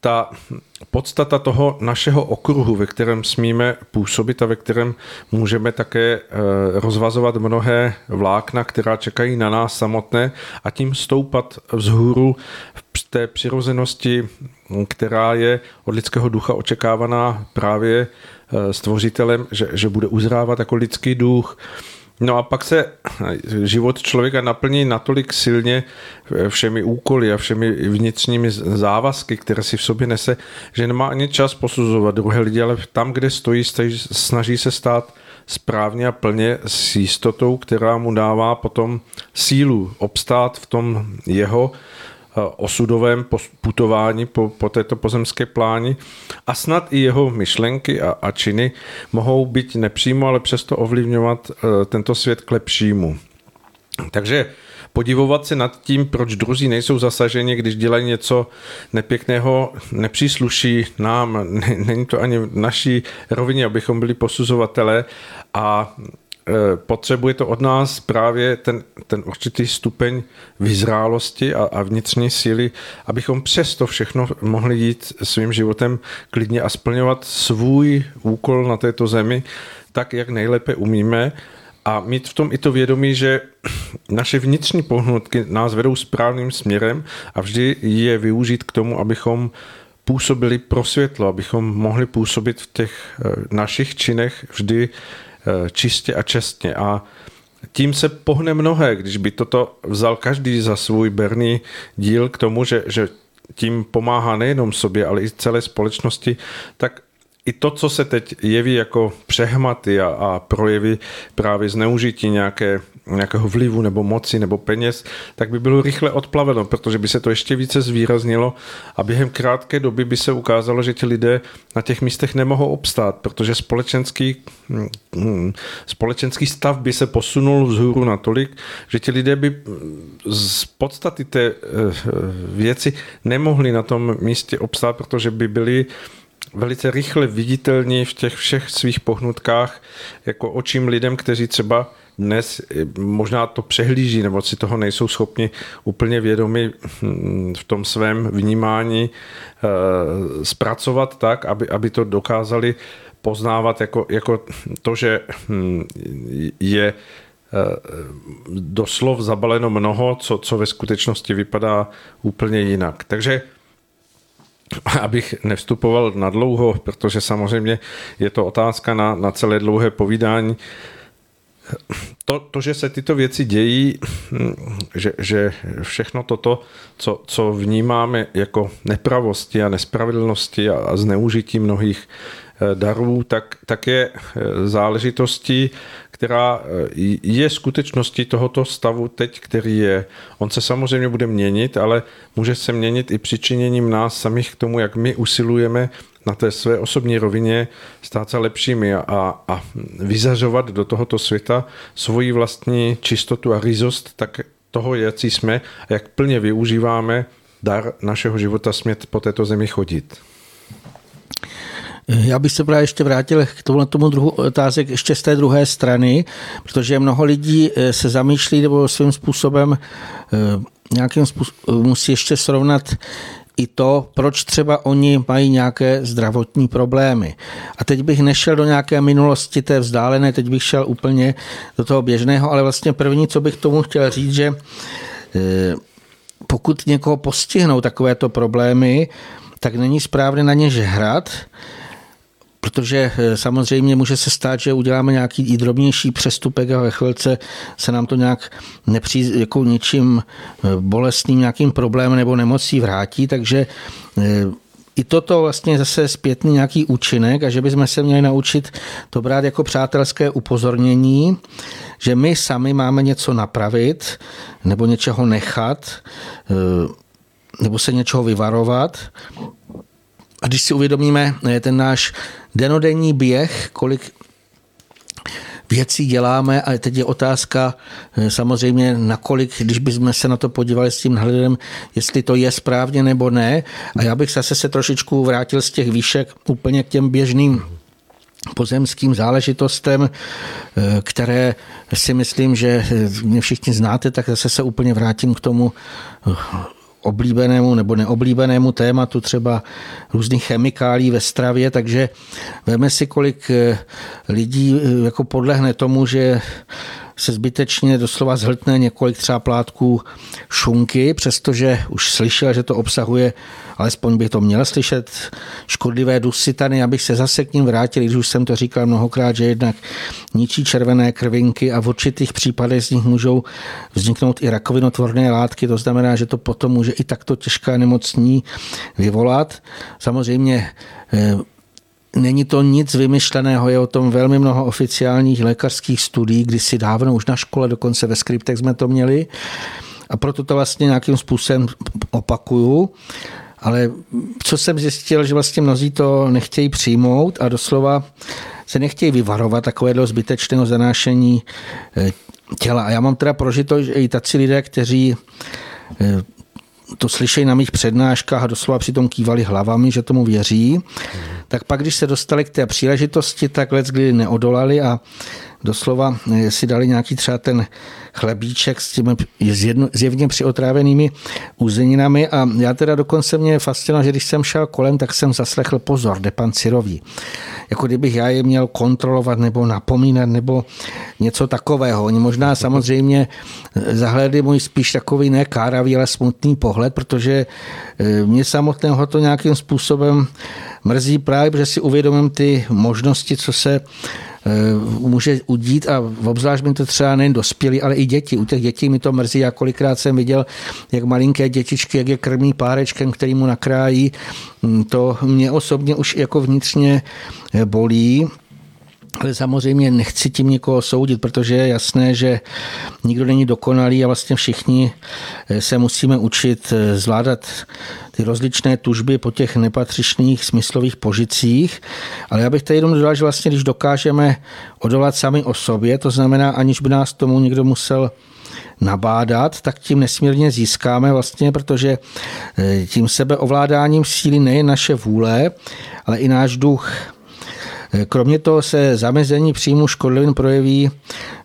ta podstata toho našeho okruhu, ve kterém smíme působit a ve kterém můžeme také eh, rozvazovat mnohé vlákna, která čekají na nás samotné a tím stoupat vzhůru v té přirozenosti, která je od lidského ducha očekávaná právě eh, stvořitelem, že, že bude uzrávat jako lidský duch, No a pak se život člověka naplní natolik silně všemi úkoly a všemi vnitřními závazky, které si v sobě nese, že nemá ani čas posuzovat druhé lidi, ale tam, kde stojí, snaží se stát správně a plně s jistotou, která mu dává potom sílu obstát v tom jeho Eh, osudovém putování po, po této pozemské pláni. A snad i jeho myšlenky a, a činy mohou být nepřímo, ale přesto ovlivňovat eh, tento svět k lepšímu. Takže podivovat se nad tím, proč druzí nejsou zasaženi, když dělají něco nepěkného, nepřísluší nám, [LAUGHS] není to ani v naší rovině, abychom byli posuzovatele a Eh, potřebuje to od nás právě ten, ten určitý stupeň vyzrálosti a, a vnitřní síly, abychom přesto všechno mohli jít svým životem klidně a splňovat svůj úkol na této zemi tak, jak nejlépe umíme. A mít v tom i to vědomí, že naše vnitřní pohnutky nás vedou správným směrem a vždy je využít k tomu, abychom působili pro světlo, abychom mohli působit v těch eh, našich činech vždy Eh, čistě a čestně. A tím se pohne mnohé, když by toto vzal každý za svůj berný díl k tomu, že, že tím pomáhá nejenom sobě, ale i celé společnosti, tak i to, co se teď jeví jako přehmaty a, a projevy právě zneužití nějaké, nějakého vlivu nebo moci nebo peněz, tak by bylo rychle odplaveno, protože by se to ještě více zvýraznilo a během krátké doby by se ukázalo, že ti lidé na těch místech nemohou obstát, protože společenský, hm, společenský stav by se posunul vzhůru natolik, že ti lidé by z podstaty té eh, věci nemohli na tom místě obstát, protože by byli velice rychle viditelní v těch všech svých pohnutkách jako očím lidem, kteří třeba dnes možná to přehlíží nebo si toho nejsou schopni úplně vědomi hm, v tom svém vnímání eh, zpracovat tak, aby, aby to dokázali poznávat jako, jako to, že hm, je eh, doslov zabaleno mnoho, co, co ve skutečnosti vypadá úplně jinak. Takže [LAUGHS] abych nevstupoval na dlouho, protože samozřejmě je to otázka na, na celé dlouhé povídání. to, to, že se tyto věci dějí, že, že všechno toto, co, co vnímáme jako nepravosti a nespravedlnosti a, a zneužití mnohých eh, darů, tak, tak je eh, záležitostí, která eh, je skutečností tohoto stavu teď, který je. On se samozřejmě bude měnit, ale může se měnit i přičiněním nás samých k tomu, jak my usilujeme na té své osobní rovině stát se lepšími a, a vyzařovat do tohoto světa svoji vlastní čistotu a rizost, tak toho, jaký jsme a jak plně využíváme dar našeho života smět po této zemi chodit. Já bych se právě ještě vrátil k tomu, tomu druhu otázek ještě z té druhé strany, protože mnoho lidí eh, se zamýšlí nebo svým způsobem eh, nějakým způsobem musí ještě srovnat i to, proč třeba oni mají nějaké zdravotní problémy. A teď bych nešel do nějaké minulosti té vzdálené, teď bych šel úplně do toho běžného, ale vlastně první, co bych tomu chtěl říct, že eh, pokud někoho postihnou takovéto problémy, tak není správné na ně žehrat, protože eh, samozřejmě může se stát, že uděláme nějaký i drobnější přestupek a ve chvilce se nám to nějak nepří, jako ničím eh, bolestným nějakým problémem nebo nemocí vrátí, takže eh, i toto vlastně zase zpětný nějaký účinek a že bychom se měli naučit to brát jako přátelské upozornění, že my sami máme něco napravit nebo něčeho nechat nebo se něčeho vyvarovat a když si uvědomíme eh, ten náš denodenní běh, kolik věcí děláme a teď je otázka eh, samozřejmě nakolik, když bychom se na to podívali s tím hledem, jestli to je správně nebo ne. A já bych zase se trošičku vrátil z těch výšek úplně k těm běžným pozemským záležitostem, eh, které si myslím, že mě všichni znáte, tak zase se úplně vrátím k tomu oblíbenému nebo neoblíbenému tématu třeba různých chemikálí ve stravě, takže veme si, kolik eh, lidí eh, jako podlehne tomu, že se zbytečně doslova zhltne několik třeba plátků šunky, přestože už slyšel, že to obsahuje, alespoň bych to měl slyšet, škodlivé dusitany, abych se zase k ním vrátil, když už jsem to říkal mnohokrát, že jednak ničí červené krvinky a v určitých případech z nich můžou vzniknout i rakovinotvorné látky, to znamená, že to potom může i takto těžká nemocní vyvolat. Samozřejmě eh, Není to nic vymyšleného, je o tom velmi mnoho oficiálních lékařských studií, kdysi dávno už na škole, dokonce ve skriptech jsme to měli. A proto to vlastně nějakým způsobem opakuju. Ale co jsem zjistil, že vlastně mnozí to nechtějí přijmout a doslova se nechtějí vyvarovat takového zbytečného zanášení eh, těla. A já mám teda prožito, že i tací lidé, kteří eh, to slyšejí na mých přednáškách a doslova přitom kývali hlavami, že tomu věří, tak pak, když se dostali k té příležitosti, tak let kdy neodolali a doslova eh, si dali nějaký třeba ten chlebíček s těmi zjevně přiotrávenými uzeninami a já teda dokonce mě fascinoval, že když jsem šel kolem, tak jsem zaslechl pozor, jde pan Cirový. Jako kdybych já je měl kontrolovat nebo napomínat nebo něco takového. Oni možná samozřejmě eh, zahledli můj spíš takový ne káravý, ale smutný pohled, protože eh, mě samotného to nějakým způsobem mrzí právě, protože si uvědomím ty možnosti, co se může udít a obzvlášť mi to třeba nejen dospělí, ale i děti. U těch dětí mi to mrzí, já kolikrát jsem viděl, jak malinké dětičky, jak je krmí párečkem, který mu nakrájí. Mm, to mě osobně už jako vnitřně eh, bolí. Ale samozřejmě nechci tím někoho soudit, protože je jasné, že nikdo není dokonalý a vlastně všichni eh, se musíme učit zvládat ty rozličné tužby po těch nepatřičných smyslových požicích. Ale já bych tady jenom dodal, že vlastně, když dokážeme odolat sami o sobě, to znamená, aniž by nás tomu někdo musel nabádat, tak tím nesmírně získáme vlastně, protože eh, tím sebeovládáním síly nejen naše vůle, ale i náš duch. Eh, kromě toho se zamezení příjmu škodlivin projeví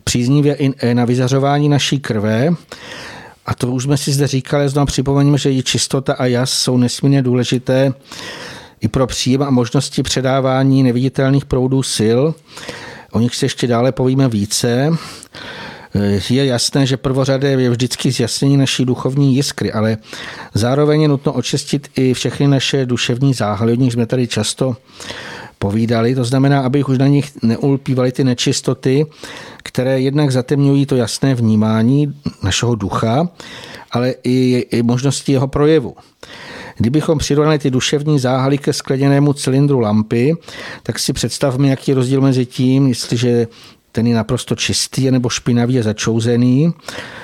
příznivě i na vyzařování naší krve, a to už jsme si zde říkali, znovu připomeňme, že i čistota a jas jsou nesmírně důležité i pro příjem a možnosti předávání neviditelných proudů sil. O nich se ještě dále povíme více. Je jasné, že prvořadé je vždycky zjasnění naší duchovní jiskry, ale zároveň je nutno očistit i všechny naše duševní záhaly, o nich jsme tady často povídali. To znamená, aby už na nich neulpívaly ty nečistoty, které jednak zatemňují to jasné vnímání našeho ducha, ale i, i možnosti jeho projevu. Kdybychom přirovnali ty duševní záhaly ke skleněnému cylindru lampy, tak si představme, jaký je rozdíl mezi tím, jestliže ten je naprosto čistý nebo špinavý a začouzený.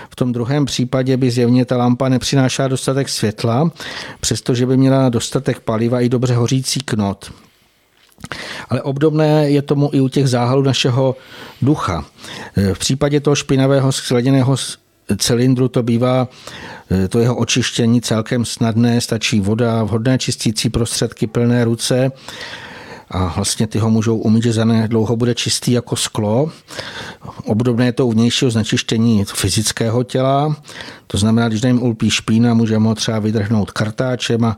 V tom druhém případě by zjevně ta lampa nepřinášela dostatek světla, přestože by měla dostatek paliva i dobře hořící knot. Ale obdobné je tomu i u těch záhalů našeho ducha. V případě toho špinavého skleněného cylindru to bývá to jeho očištění celkem snadné, stačí voda, vhodné čistící prostředky, plné ruce a vlastně ty ho můžou umít, že za dlouho bude čistý jako sklo. Obdobné je to u vnějšího znečištění fyzického těla, to znamená, když na něm ulpí špína, můžeme ho třeba vydrhnout kartáčem a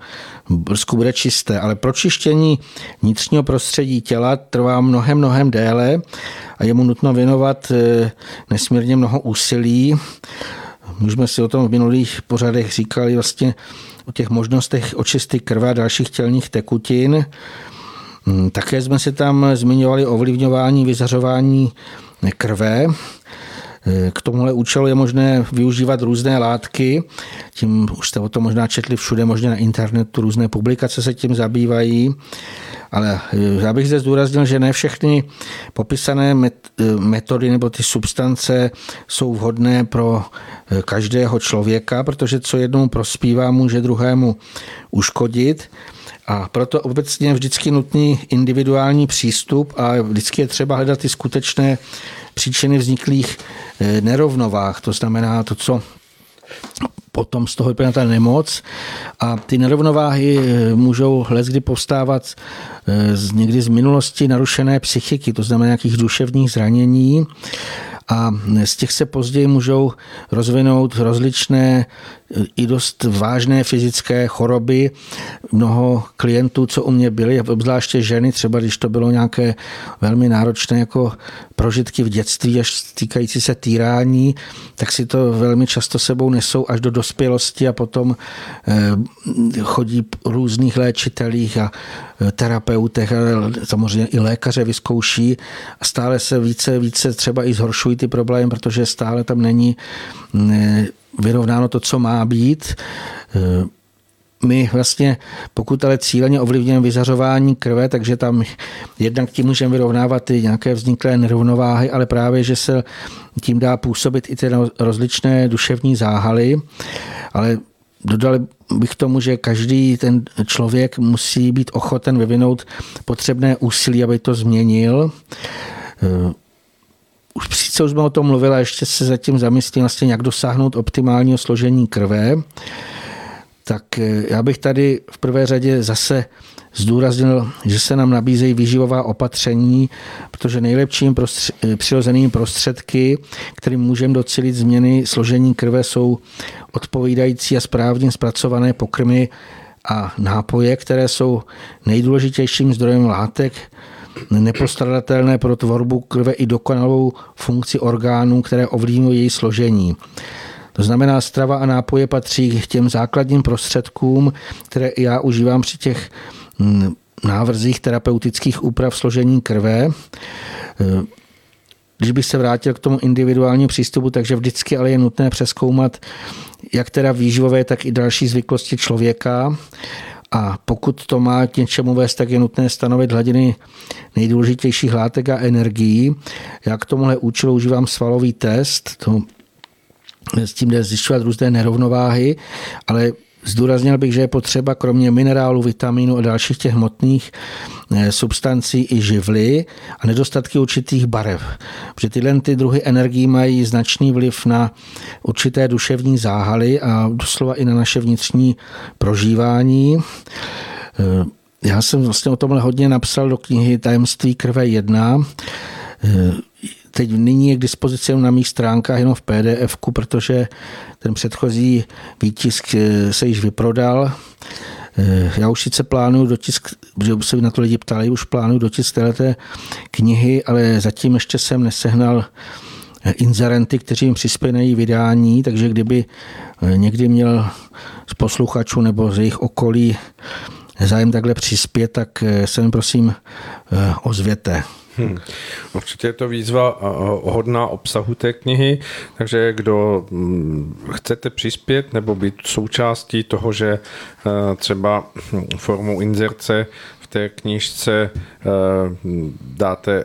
brzku bude čisté. Ale pročištění vnitřního prostředí těla trvá mnohem, mnohem déle a je mu nutno věnovat eh, nesmírně mnoho úsilí. My jsme si o tom v minulých pořadech říkali vlastně o těch možnostech očisty krve a dalších tělních tekutin. Hmm, také jsme si tam zmiňovali ovlivňování, vyzařování krve. K tomuhle účelu je možné využívat různé látky. Tím už jste o tom možná četli všude, možná na internetu, různé publikace se tím zabývají. Ale já bych zde zdůraznil, že ne všechny popisané metody nebo ty substance jsou vhodné pro každého člověka, protože co jednomu prospívá, může druhému uškodit. A proto obecně je vždycky nutný individuální přístup a vždycky je třeba hledat ty skutečné příčiny vzniklých eh, nerovnovách. To znamená to, co potom z toho vyplývá ta nemoc a ty nerovnováhy eh, můžou kdy povstávat eh, z, někdy z minulosti narušené psychiky, to znamená nějakých duševních zranění a z těch se později můžou rozvinout rozličné i dost vážné fyzické choroby. Mnoho klientů, co u mě byli, obzvláště ženy, třeba když to bylo nějaké velmi náročné jako prožitky v dětství, až týkající se týrání, tak si to velmi často sebou nesou až do dospělosti a potom eh, chodí různých léčitelích a eh, terapeutech, ale samozřejmě i lékaře vyzkouší a stále se více, více třeba i zhoršují ty problémy, protože stále tam není vyrovnáno to, co má být. Eh, my vlastně, pokud ale cíleně ovlivňujeme vyzařování krve, takže tam jednak tím můžeme vyrovnávat ty nějaké vzniklé nerovnováhy, ale právě, že se tím dá působit i ty rozličné duševní záhaly, ale dodali bych tomu, že každý ten člověk musí být ochoten vyvinout potřebné úsilí, aby to změnil eh, už přece už jsme o tom mluvili, ještě se zatím zamyslím vlastně, jak dosáhnout optimálního složení krve. Tak eh, já bych tady v prvé řadě zase zdůraznil, že se nám nabízejí výživová opatření, protože nejlepším prostř- eh, přirozenými prostředky, kterým můžeme docílit změny složení krve, jsou odpovídající a správně zpracované pokrmy a nápoje, které jsou nejdůležitějším zdrojem látek, nepostradatelné pro tvorbu krve i dokonalou funkci orgánů, které ovlivňují její složení. To znamená, strava a nápoje patří k těm základním prostředkům, které já užívám při těch mm, návrzích terapeutických úprav složení krve. Když bych se vrátil k tomu individuálnímu přístupu, takže vždycky ale je nutné přeskoumat jak teda výživové, tak i další zvyklosti člověka a pokud to má k něčemu vést, tak je nutné stanovit hladiny nejdůležitějších látek a energií. Já k tomuhle účelu užívám svalový test, to s tím jde zjišťovat různé nerovnováhy, ale Zdůraznil bych, že je potřeba kromě minerálu, vitamínu a dalších těch hmotných eh, substancí i živly a nedostatky určitých barev. Protože tyhle ty druhy energií mají značný vliv na určité duševní záhaly a doslova i na naše vnitřní prožívání. Eh, já jsem vlastně o tomhle hodně napsal do knihy Tajemství krve 1 teď nyní je k dispozici na mých stránkách jenom v pdf protože ten předchozí výtisk eh, se již vyprodal. Eh, já už sice plánuju dotisk, protože se na to lidi ptali, už plánuju dotisk této knihy, ale zatím ještě jsem nesehnal eh, inzerenty, kteří jim přispějí vydání, takže kdyby někdy měl z posluchačů nebo z jejich okolí zájem takhle přispět, tak se mi prosím ozvěte. Hmm. Určitě je to výzva hodná obsahu té knihy, takže kdo mm, chcete přispět nebo být součástí toho, že třeba formou inzerce té knižce eh, dáte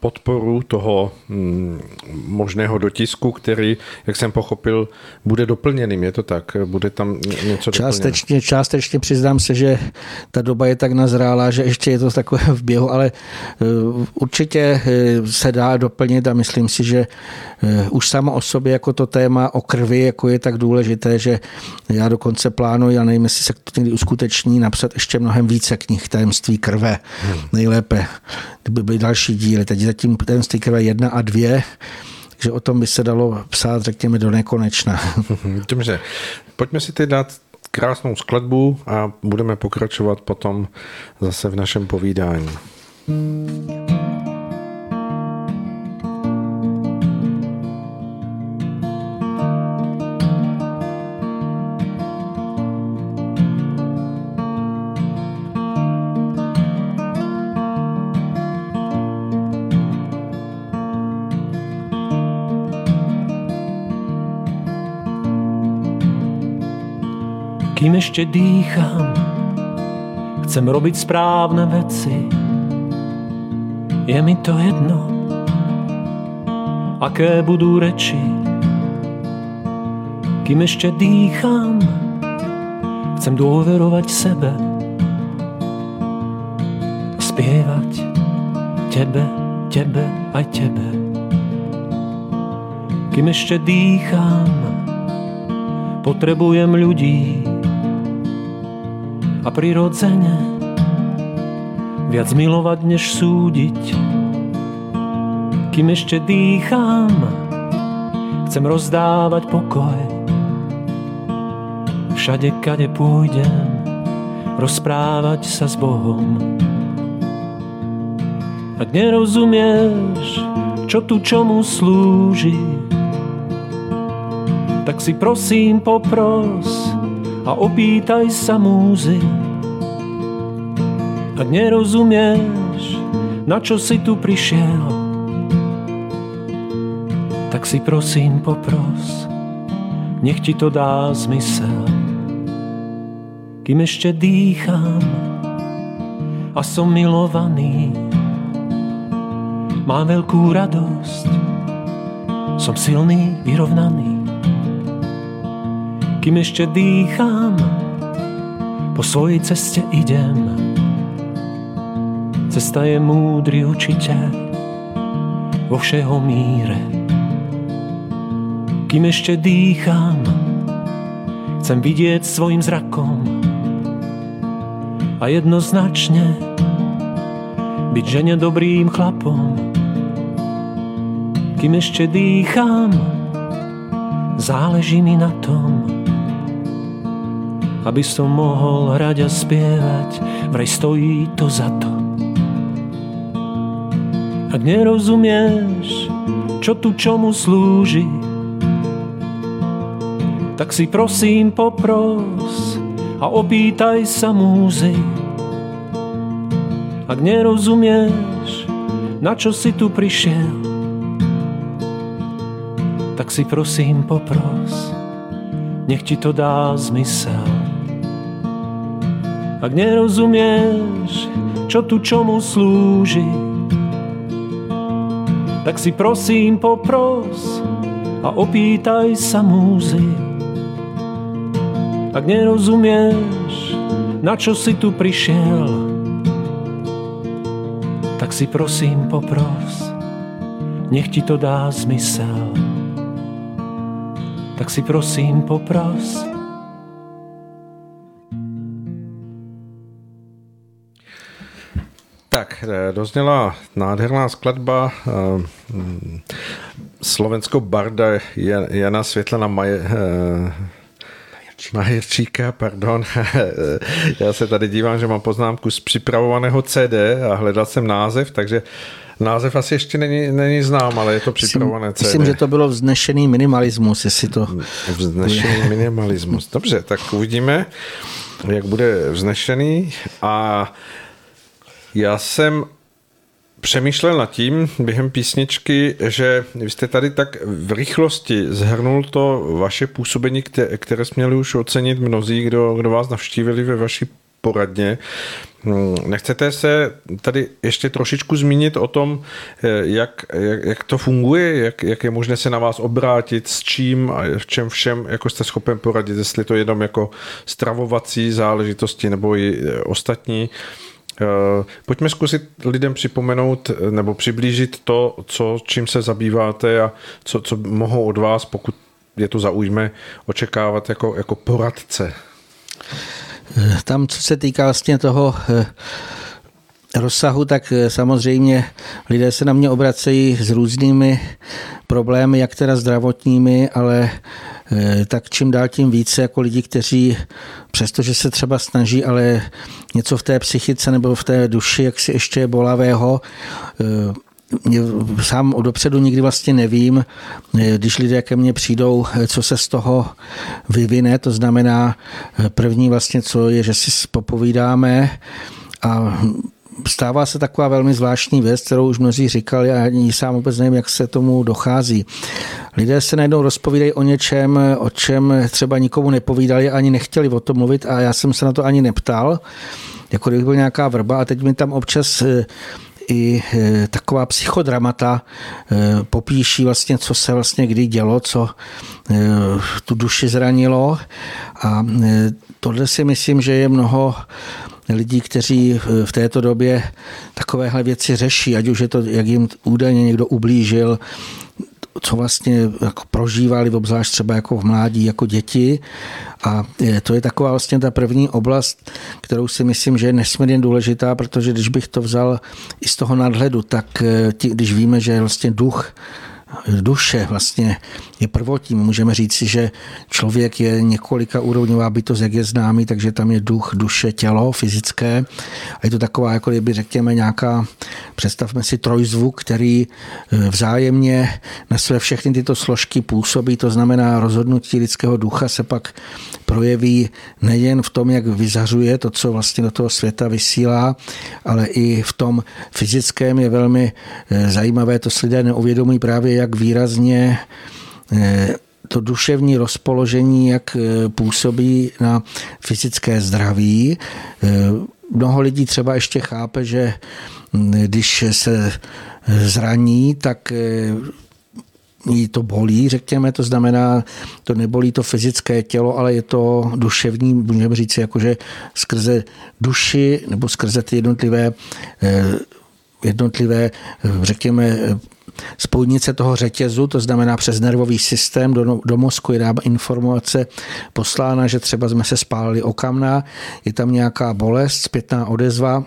podporu toho mm, možného dotisku, který, jak jsem pochopil, bude doplněným. Je to tak? Bude tam něco částečně, doplněné? částečně přiznám se, že ta doba je tak nazrálá, že ještě je to takové v běhu, ale eh, určitě eh, se dá doplnit a myslím si, že už samo o sobě jako to téma o krvi jako je tak důležité, že já dokonce plánuji, a nevím, jestli se to někdy uskuteční, napsat ještě mnohem více knih tajemství krve. Hmm. Nejlépe, kdyby byly další díly. Teď zatím tajemství krve jedna a dvě, takže o tom by se dalo psát, řekněme, do nekonečna. [LAUGHS] Dobře, pojďme si teď dát krásnou skladbu a budeme pokračovat potom zase v našem povídání. kým ešte dýcham. Chcem robiť správne veci, je mi to jedno, aké budú reči. Kým ešte dýcham, chcem dôverovať sebe, spievať tebe, tebe aj tebe. Kým ešte dýcham, potrebujem ľudí, a prirodzene viac milovať, než súdiť. Kým ešte dýcham, chcem rozdávať pokoj. Všade, kade pôjdem, rozprávať sa s Bohom. Ak nerozumieš, čo tu čomu slúži, tak si prosím popros, a opýtaj sa múzy. Ak nerozumieš, na čo si tu prišiel, tak si prosím popros, nech ti to dá zmysel. Kým ešte dýcham a som milovaný, mám veľkú radosť, som silný, vyrovnaný kým ešte dýcham, po svojej ceste idem. Cesta je múdry učiteľ vo všeho míre. Kým ešte dýcham, chcem vidieť svojim zrakom a jednoznačne byť žene dobrým chlapom. Kým ešte dýcham, záleží mi na tom, aby som mohol hrať a spievať, vraj stojí to za to. Ak nerozumieš, čo tu čomu slúži, tak si prosím popros a opýtaj sa múzy. Ak nerozumieš, na čo si tu prišiel, tak si prosím popros, nech ti to dá zmysel. Ak nerozumieš, čo tu čomu slúži, tak si prosím popros a opýtaj sa múzy. Ak nerozumieš, na čo si tu prišiel, tak si prosím popros, nech ti to dá zmysel. Tak si prosím popros, dozněla nádherná skladba eh, slovensko barda Jana Světlana Maje, eh, Majerčíka, pardon. [LAUGHS] Já se tady dívám, že mám poznámku z připravovaného CD a hledal jsem název, takže Název asi ještě není, není znám, ale je to připravované CD. Myslím, že to bylo vznešený minimalismus, jestli to... Vznešený [LAUGHS] minimalismus. Dobře, tak uvidíme, jak bude vznešený. A já jsem přemýšlel nad tím během písničky, že vy jste tady tak v rychlosti zhrnul to vaše působení, které jsme měli už ocenit mnozí, kdo, kdo vás navštívili ve vaší poradně. Hmm, nechcete se tady ještě trošičku zmínit o tom, eh, jak, jak, jak to funguje, jak, jak je možné se na vás obrátit, s čím a v čem všem jako jste schopen poradit, jestli to jenom jako stravovací záležitosti nebo i eh, ostatní. Eh, pojďme zkusit lidem připomenout nebo přiblížit to, co, čím se zabýváte a co, co mohou od vás, pokud je to zaujme, očekávat jako, jako poradce. Tam, co se týká vlastně toho eh, rozsahu, tak eh, samozřejmě lidé se na mě obracejí s různými problémy, jak teda zdravotními, ale eh, tak čím dál tím více jako lidi, kteří přestože se třeba snaží, ale něco v té psychice nebo v té duši, jak si ještě je bolavého, mě sám dopředu nikdy vlastně nevím, když lidé ke mně přijdou, co se z toho vyvine, to znamená první vlastně, co je, že si popovídáme a stává se taková velmi zvláštní věc, kterou už mnozí říkali a ani sám vůbec nevím, jak se tomu dochází. Lidé se najednou rozpovídají o něčem, o čem třeba nikomu nepovídali, ani nechtěli o tom mluvit a já jsem se na to ani neptal, jako kdyby byl nějaká vrba a teď mi tam občas i e, taková psychodramata e, popíší vlastně, co se vlastně kdy dělo, co e, tu duši zranilo a tohle si myslím, že je mnoho lidí, kteří v této době takovéhle věci řeší, ať už je to, jak jim údajně někdo ublížil, co vlastně jako prožívali, obzvlášť třeba jako v mládí, jako děti. A to je taková vlastně ta první oblast, kterou si myslím, že je nesmírně důležitá, protože když bych to vzal i z toho nadhledu, tak eh, když víme, že vlastně duch duše vlastně je prvotním. Můžeme říct že člověk je několika úrovňová bytost, jak je známý, takže tam je duch, duše, tělo fyzické. A je to taková, jako kdyby řekněme, nějaká, představme si trojzvuk, který e, vzájemně na své všechny tyto složky působí. To znamená, rozhodnutí lidského ducha se pak projeví nejen v tom, jak vyzařuje to, co vlastně do toho světa vysílá, ale i v tom fyzickém je velmi e, zajímavé, to si lidé neuvědomují právě, jak výrazně eh, to duševní rozpoložení, jak eh, působí na fyzické zdraví. Eh, mnoho lidí třeba ještě chápe, že hm, když se zraní, tak jí to bolí, řekněme, to znamená, to nebolí to fyzické tělo, ale je to duševní, můžeme říct, jakože skrze duši nebo skrze ty jednotlivé jednotlivé, řekněme, spojnice toho řetězu, to znamená přes nervový systém do, do mozku je informace poslána, že třeba jsme se spálili o kamna, je tam nějaká bolest, zpětná odezva,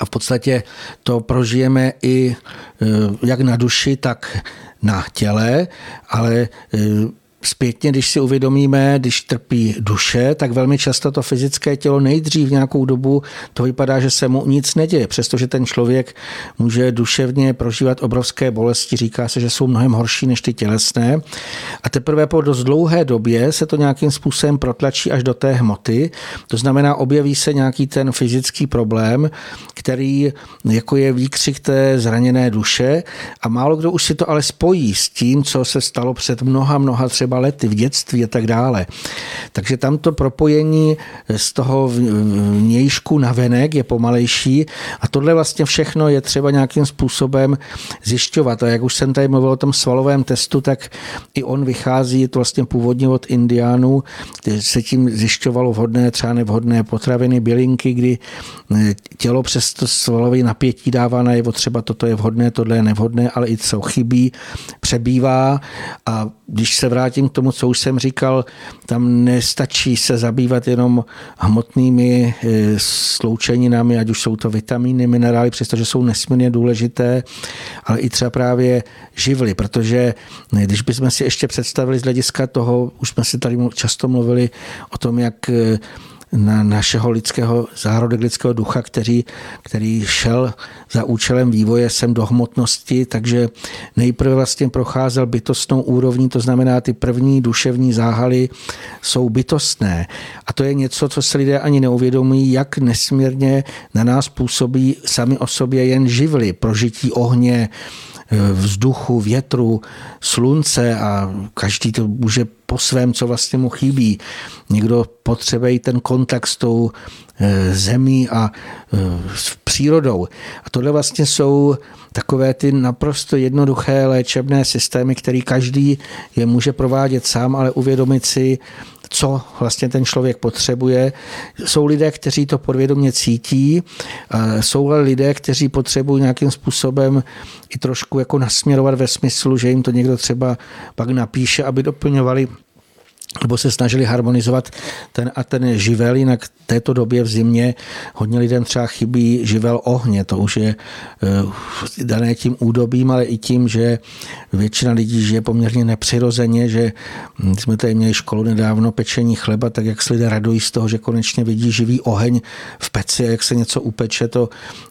a v podstatě to prožijeme i e, jak na duši, tak na těle, ale e, Zpětně, když si uvědomíme, když trpí duše, tak velmi často to fyzické tělo nejdřív nějakou dobu to vypadá, že se mu nic neděje, přestože ten člověk může duševně prožívat obrovské bolesti, říká se, že jsou mnohem horší než ty tělesné. A teprve po dost dlouhé době se to nějakým způsobem protlačí až do té hmoty. To znamená, objeví se nějaký ten fyzický problém, který jako je výkřik té zraněné duše a málo kdo už si to ale spojí s tím, co se stalo před mnoha, mnoha třeba třeba lety v dětství a tak dále. Takže tam to propojení z toho vnějšku na venek je pomalejší a tohle vlastně všechno je třeba nějakým způsobem zjišťovat. A jak už jsem tady mluvil o tom svalovém testu, tak i on vychází to vlastně původně od indiánů, kde se tím zjišťovalo vhodné, třeba nevhodné potraviny, bylinky, kdy eh, tělo přes to svalové napětí dává najevo třeba toto je vhodné, tohle je nevhodné, ale i co chybí, přebývá. A když se vrátím k tomu, co už jsem říkal, tam nestačí se zabývat jenom hmotnými eh, sloučeninami, ať už jsou to vitamíny, minerály, přestože jsou nesmírně důležité, ale i třeba právě živly, protože když bychom si ještě představili z hlediska toho, už jsme si tady často mluvili o tom, jak eh, na našeho lidského, zárodek lidského ducha, který, který šel za účelem vývoje sem do hmotnosti, takže nejprve vlastně procházel bytostnou úrovní, to znamená, ty první duševní záhaly jsou bytostné. A to je něco, co se lidé ani neuvědomují, jak nesmírně na nás působí sami o sobě jen živly, prožití ohně, vzduchu, větru, slunce a každý to může po svém, co vlastně mu chybí. Někdo potřebuje ten kontakt s tou eh, zemí a eh, s přírodou. A tohle vlastně jsou takové ty naprosto jednoduché léčebné systémy, které každý je může provádět sám, ale uvědomit si, co vlastně ten člověk potřebuje. Jsou lidé, kteří to podvědomě cítí, jsou lidé, kteří potřebují nějakým způsobem i trošku jako nasměrovat ve smyslu, že jim to někdo třeba pak napíše, aby doplňovali nebo se snažili harmonizovat ten a ten živel, jinak v této době v zimě hodně lidem třeba chybí živel ohně, to už je eh, dané tím údobím, ale i tím, že většina lidí žije poměrně nepřirozeně, že hm, jsme tady měli školu nedávno pečení chleba, tak jak se lidé radují z toho, že konečně vidí živý oheň v peci a jak se něco upeče, to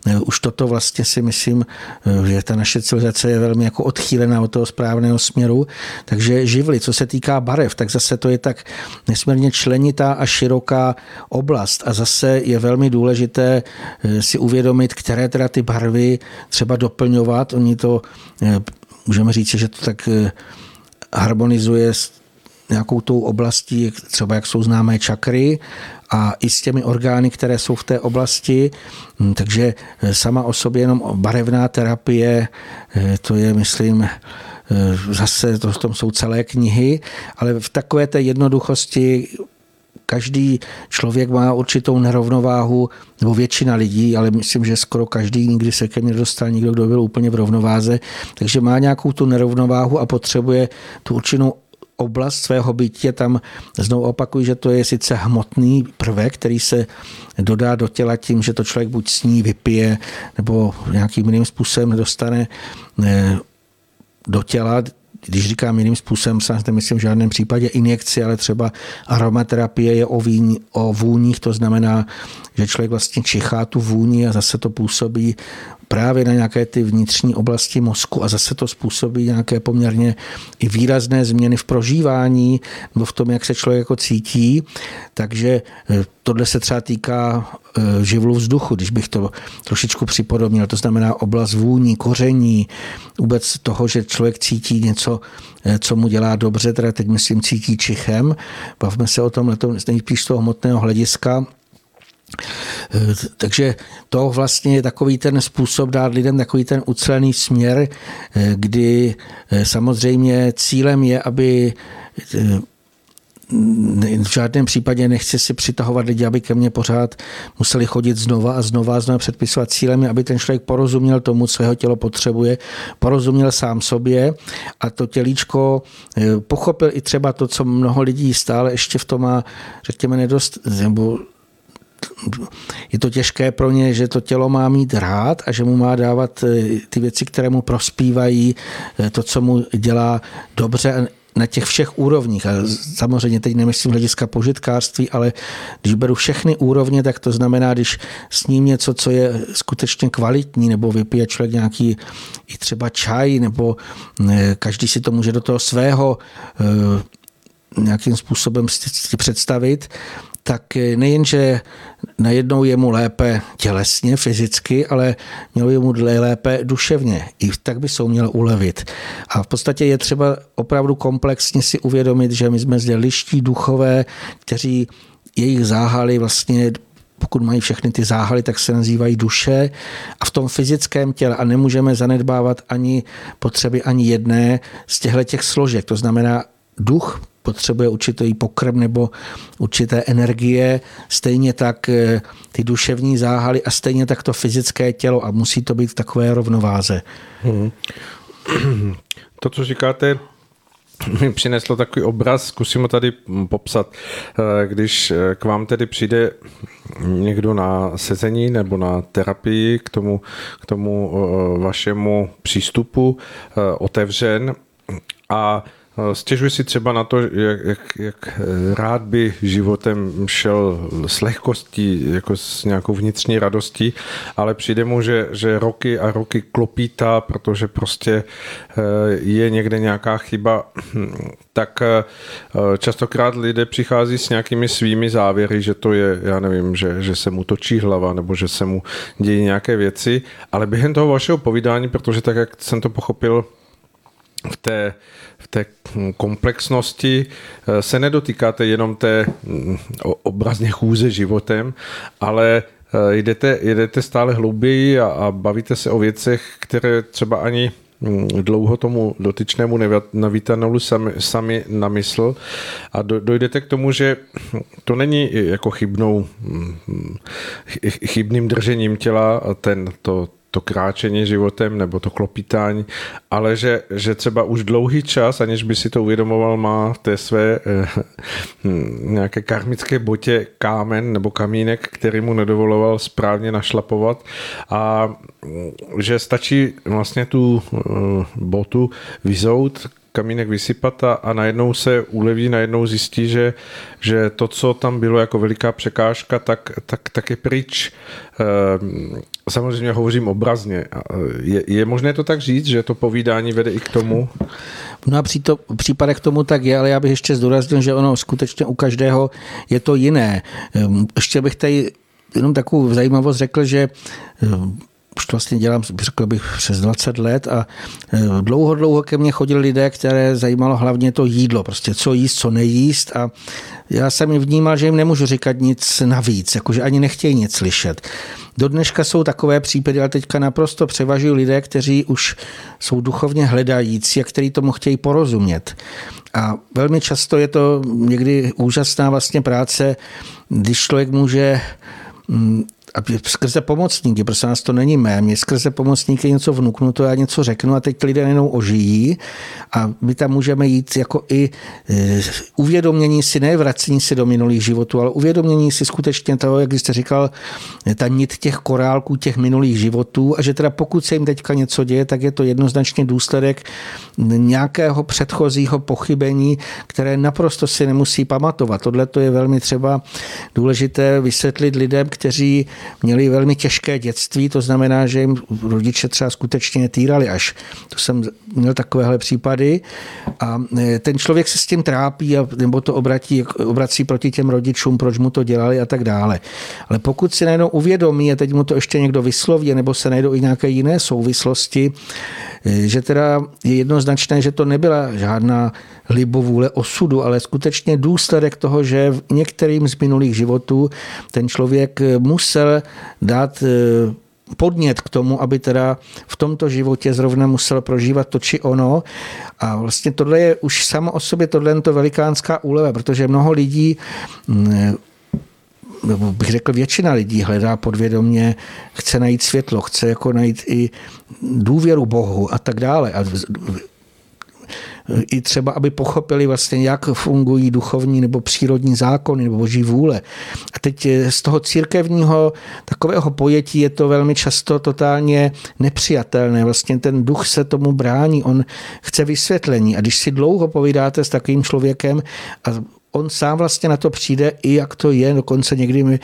eh, už toto vlastně si myslím, eh, že ta naše civilizace je velmi jako odchýlená od toho správného směru, takže živly, co se týká barev, tak zase to je tak nesmírně členitá a široká oblast a zase je velmi důležité eh, si uvědomit, které teda ty barvy třeba doplňovat. Oni to, eh, můžeme říct, že to tak eh, harmonizuje s nějakou tou oblastí, třeba jak jsou známé čakry a i s těmi orgány, které jsou v té oblasti. Hm, takže sama o sobě jenom barevná terapie, to je, myslím, zase to v tom jsou celé knihy, ale v takové té jednoduchosti každý člověk má určitou nerovnováhu, nebo většina lidí, ale myslím, že skoro každý nikdy se ke mně dostal nikdo, kdo byl úplně v rovnováze, takže má nějakou tu nerovnováhu a potřebuje tu určitou oblast svého bytí. Tam znovu opakuju, že to je sice hmotný prvek, který se dodá do těla tím, že to člověk buď sní, vypije, nebo nějakým jiným způsobem dostane eh, do těla, když říkám jiným způsobem, se nemyslím v žádném případě injekci, ale třeba aromaterapie je o, víň, o vůních, to znamená, že člověk vlastně čichá tu vůni a zase to působí právě na nějaké ty vnitřní oblasti mozku a zase to způsobí nějaké poměrně i výrazné změny v prožívání nebo v tom, jak se člověk jako cítí. Takže eh, tohle se třeba týká eh, živlu vzduchu, když bych to trošičku připodobnil. To znamená oblast vůní, koření, vůbec toho, že člověk cítí něco, eh, co mu dělá dobře, teda teď myslím cítí čichem. Bavme se o tom nejspíš z toho hmotného hlediska takže to vlastně je takový ten způsob dát lidem takový ten ucelený směr, kdy samozřejmě cílem je, aby v žádném případě nechci si přitahovat lidi, aby ke mně pořád museli chodit znova a znova. A znova předpisovat cílem, aby ten člověk porozuměl tomu, co jeho tělo potřebuje, porozuměl sám sobě a to tělíčko pochopil i třeba to, co mnoho lidí stále ještě v tom má, řekněme, nedost, nebo je to těžké pro ně, že to tělo má mít rád a že mu má dávat eh, ty věci, které mu prospívají, eh, to, co mu dělá dobře na těch všech úrovních. A samozřejmě teď nemyslím hlediska požitkářství, ale když beru všechny úrovně, tak to znamená, když s ním něco, co je skutečně kvalitní, nebo vypije člověk nějaký i třeba čaj, nebo eh, každý si to může do toho svého nějakým způsobem si představit, tak nejenže najednou je mu lépe tělesně, fyzicky, ale mělo by mu lépe duševně. I tak by se měl ulevit. A v podstatě je třeba opravdu komplexně si uvědomit, že my jsme zde liští duchové, kteří jejich záhaly vlastně pokud mají všechny ty záhaly, tak se nazývají duše a v tom fyzickém těle a nemůžeme zanedbávat ani potřeby ani jedné z těchto těch složek. To znamená, duch potřebuje určitý pokrm nebo určité energie, stejně tak eh, ty duševní záhaly a stejně tak to fyzické tělo a musí to být v takové rovnováze. Hmm. To, co říkáte, mi přineslo takový obraz, zkusím ho tady popsat. Eh, když eh, k vám tedy přijde někdo na sezení nebo na terapii k tomu, k tomu vašemu přístupu otevřen a stěžuji si třeba na to, jak, jak, jak rád by životem šel s lehkostí, jako s nějakou vnitřní radostí, ale přijde mu, že, že roky a roky klopítá, protože prostě je někde nějaká chyba, [CLEARS THROAT] tak častokrát lidé přichází s nějakými svými závěry, že to je, já nevím, že, že se mu točí hlava nebo že se mu dějí nějaké věci, ale během toho vašeho povídání, protože tak, jak jsem to pochopil, v té, té komplexnosti eh, se nedotýkáte jenom té mm, obrazně chůze životem, ale eh, jdete, jdete stále hlouběji a, a bavíte se o věcech, které třeba ani mm, dlouho tomu dotyčnému navítanolu sami, sami na mysl. A do, dojdete k tomu, že to není jako chybnou, mm, chybným držením těla ten, to, to kráčení životem nebo to klopítání, ale že, že třeba už dlouhý čas, aniž by si to uvědomoval, má v té své eh, hm, nějaké karmické botě kámen nebo kamínek, který mu nedovoloval správně našlapovat. A hm, že stačí vlastně tu eh, botu vyzout, kamínek vysypat a, a najednou se uleví, najednou zjistí, že, že to, co tam bylo jako veliká překážka, tak, tak, tak je pryč. Ehm, samozřejmě hovořím obrazně. Je, je možné to tak říct, že to povídání vede i k tomu? No a při případech tomu tak je, ale já bych ještě zdůraznil, že ono skutečně u každého je to jiné. Ehm, ještě bych tady jenom takovou zajímavost řekl, že ehm, už to vlastně dělám, řekl bych, přes 20 let a e, dlouho, dlouho ke mně chodili lidé, které zajímalo hlavně to jídlo, prostě co jíst, co nejíst a já jsem vnímal, že jim nemůžu říkat nic navíc, jakože ani nechtějí nic slyšet. Do dneška jsou takové případy, ale teďka naprosto převažují lidé, kteří už jsou duchovně hledající a kteří tomu chtějí porozumět. A velmi často je to někdy úžasná vlastně práce, když člověk může mm, a skrze pomocníky, prostě nás to není mé, mě skrze pomocníky něco vnuknuto, já něco řeknu a teď lidé jenom ožijí a my tam můžeme jít jako i e, uvědomění si, ne vracení si do minulých životů, ale uvědomění si skutečně toho, jak jste říkal, ta nit těch korálků těch minulých životů a že teda pokud se jim teďka něco děje, tak je to jednoznačně důsledek nějakého předchozího pochybení, které naprosto si nemusí pamatovat. Tohle to je velmi třeba důležité vysvětlit lidem, kteří měli velmi těžké dětství, to znamená, že jim rodiče třeba skutečně týrali až. To jsem měl takovéhle případy a e, ten člověk se s tím trápí a, nebo to obratí, obrací proti těm rodičům, proč mu to dělali a tak dále. Ale pokud si najednou uvědomí a teď mu to ještě někdo vysloví, nebo se najdou i nějaké jiné souvislosti, e, že teda je jednoznačné, že to nebyla žádná libovůle osudu, ale skutečně důsledek toho, že v některým z minulých životů ten člověk musel dát eh, podnět k tomu, aby teda v tomto životě zrovna musel prožívat to či ono. A vlastně tohle je už samo o sobě tohle to velikánská úleva, protože mnoho lidí nebo bych řekl většina lidí hledá podvědomě, chce najít světlo, chce jako najít i důvěru Bohu a tak dále. A i třeba, aby pochopili vlastně, jak fungují duchovní nebo přírodní zákony nebo boží vůle. A teď z toho církevního takového pojetí je to velmi často totálně nepřijatelné. Vlastně ten duch se tomu brání, on chce vysvětlení. A když si dlouho povídáte s takovým člověkem a on sám vlastně na to přijde, i jak to je, dokonce někdy mi,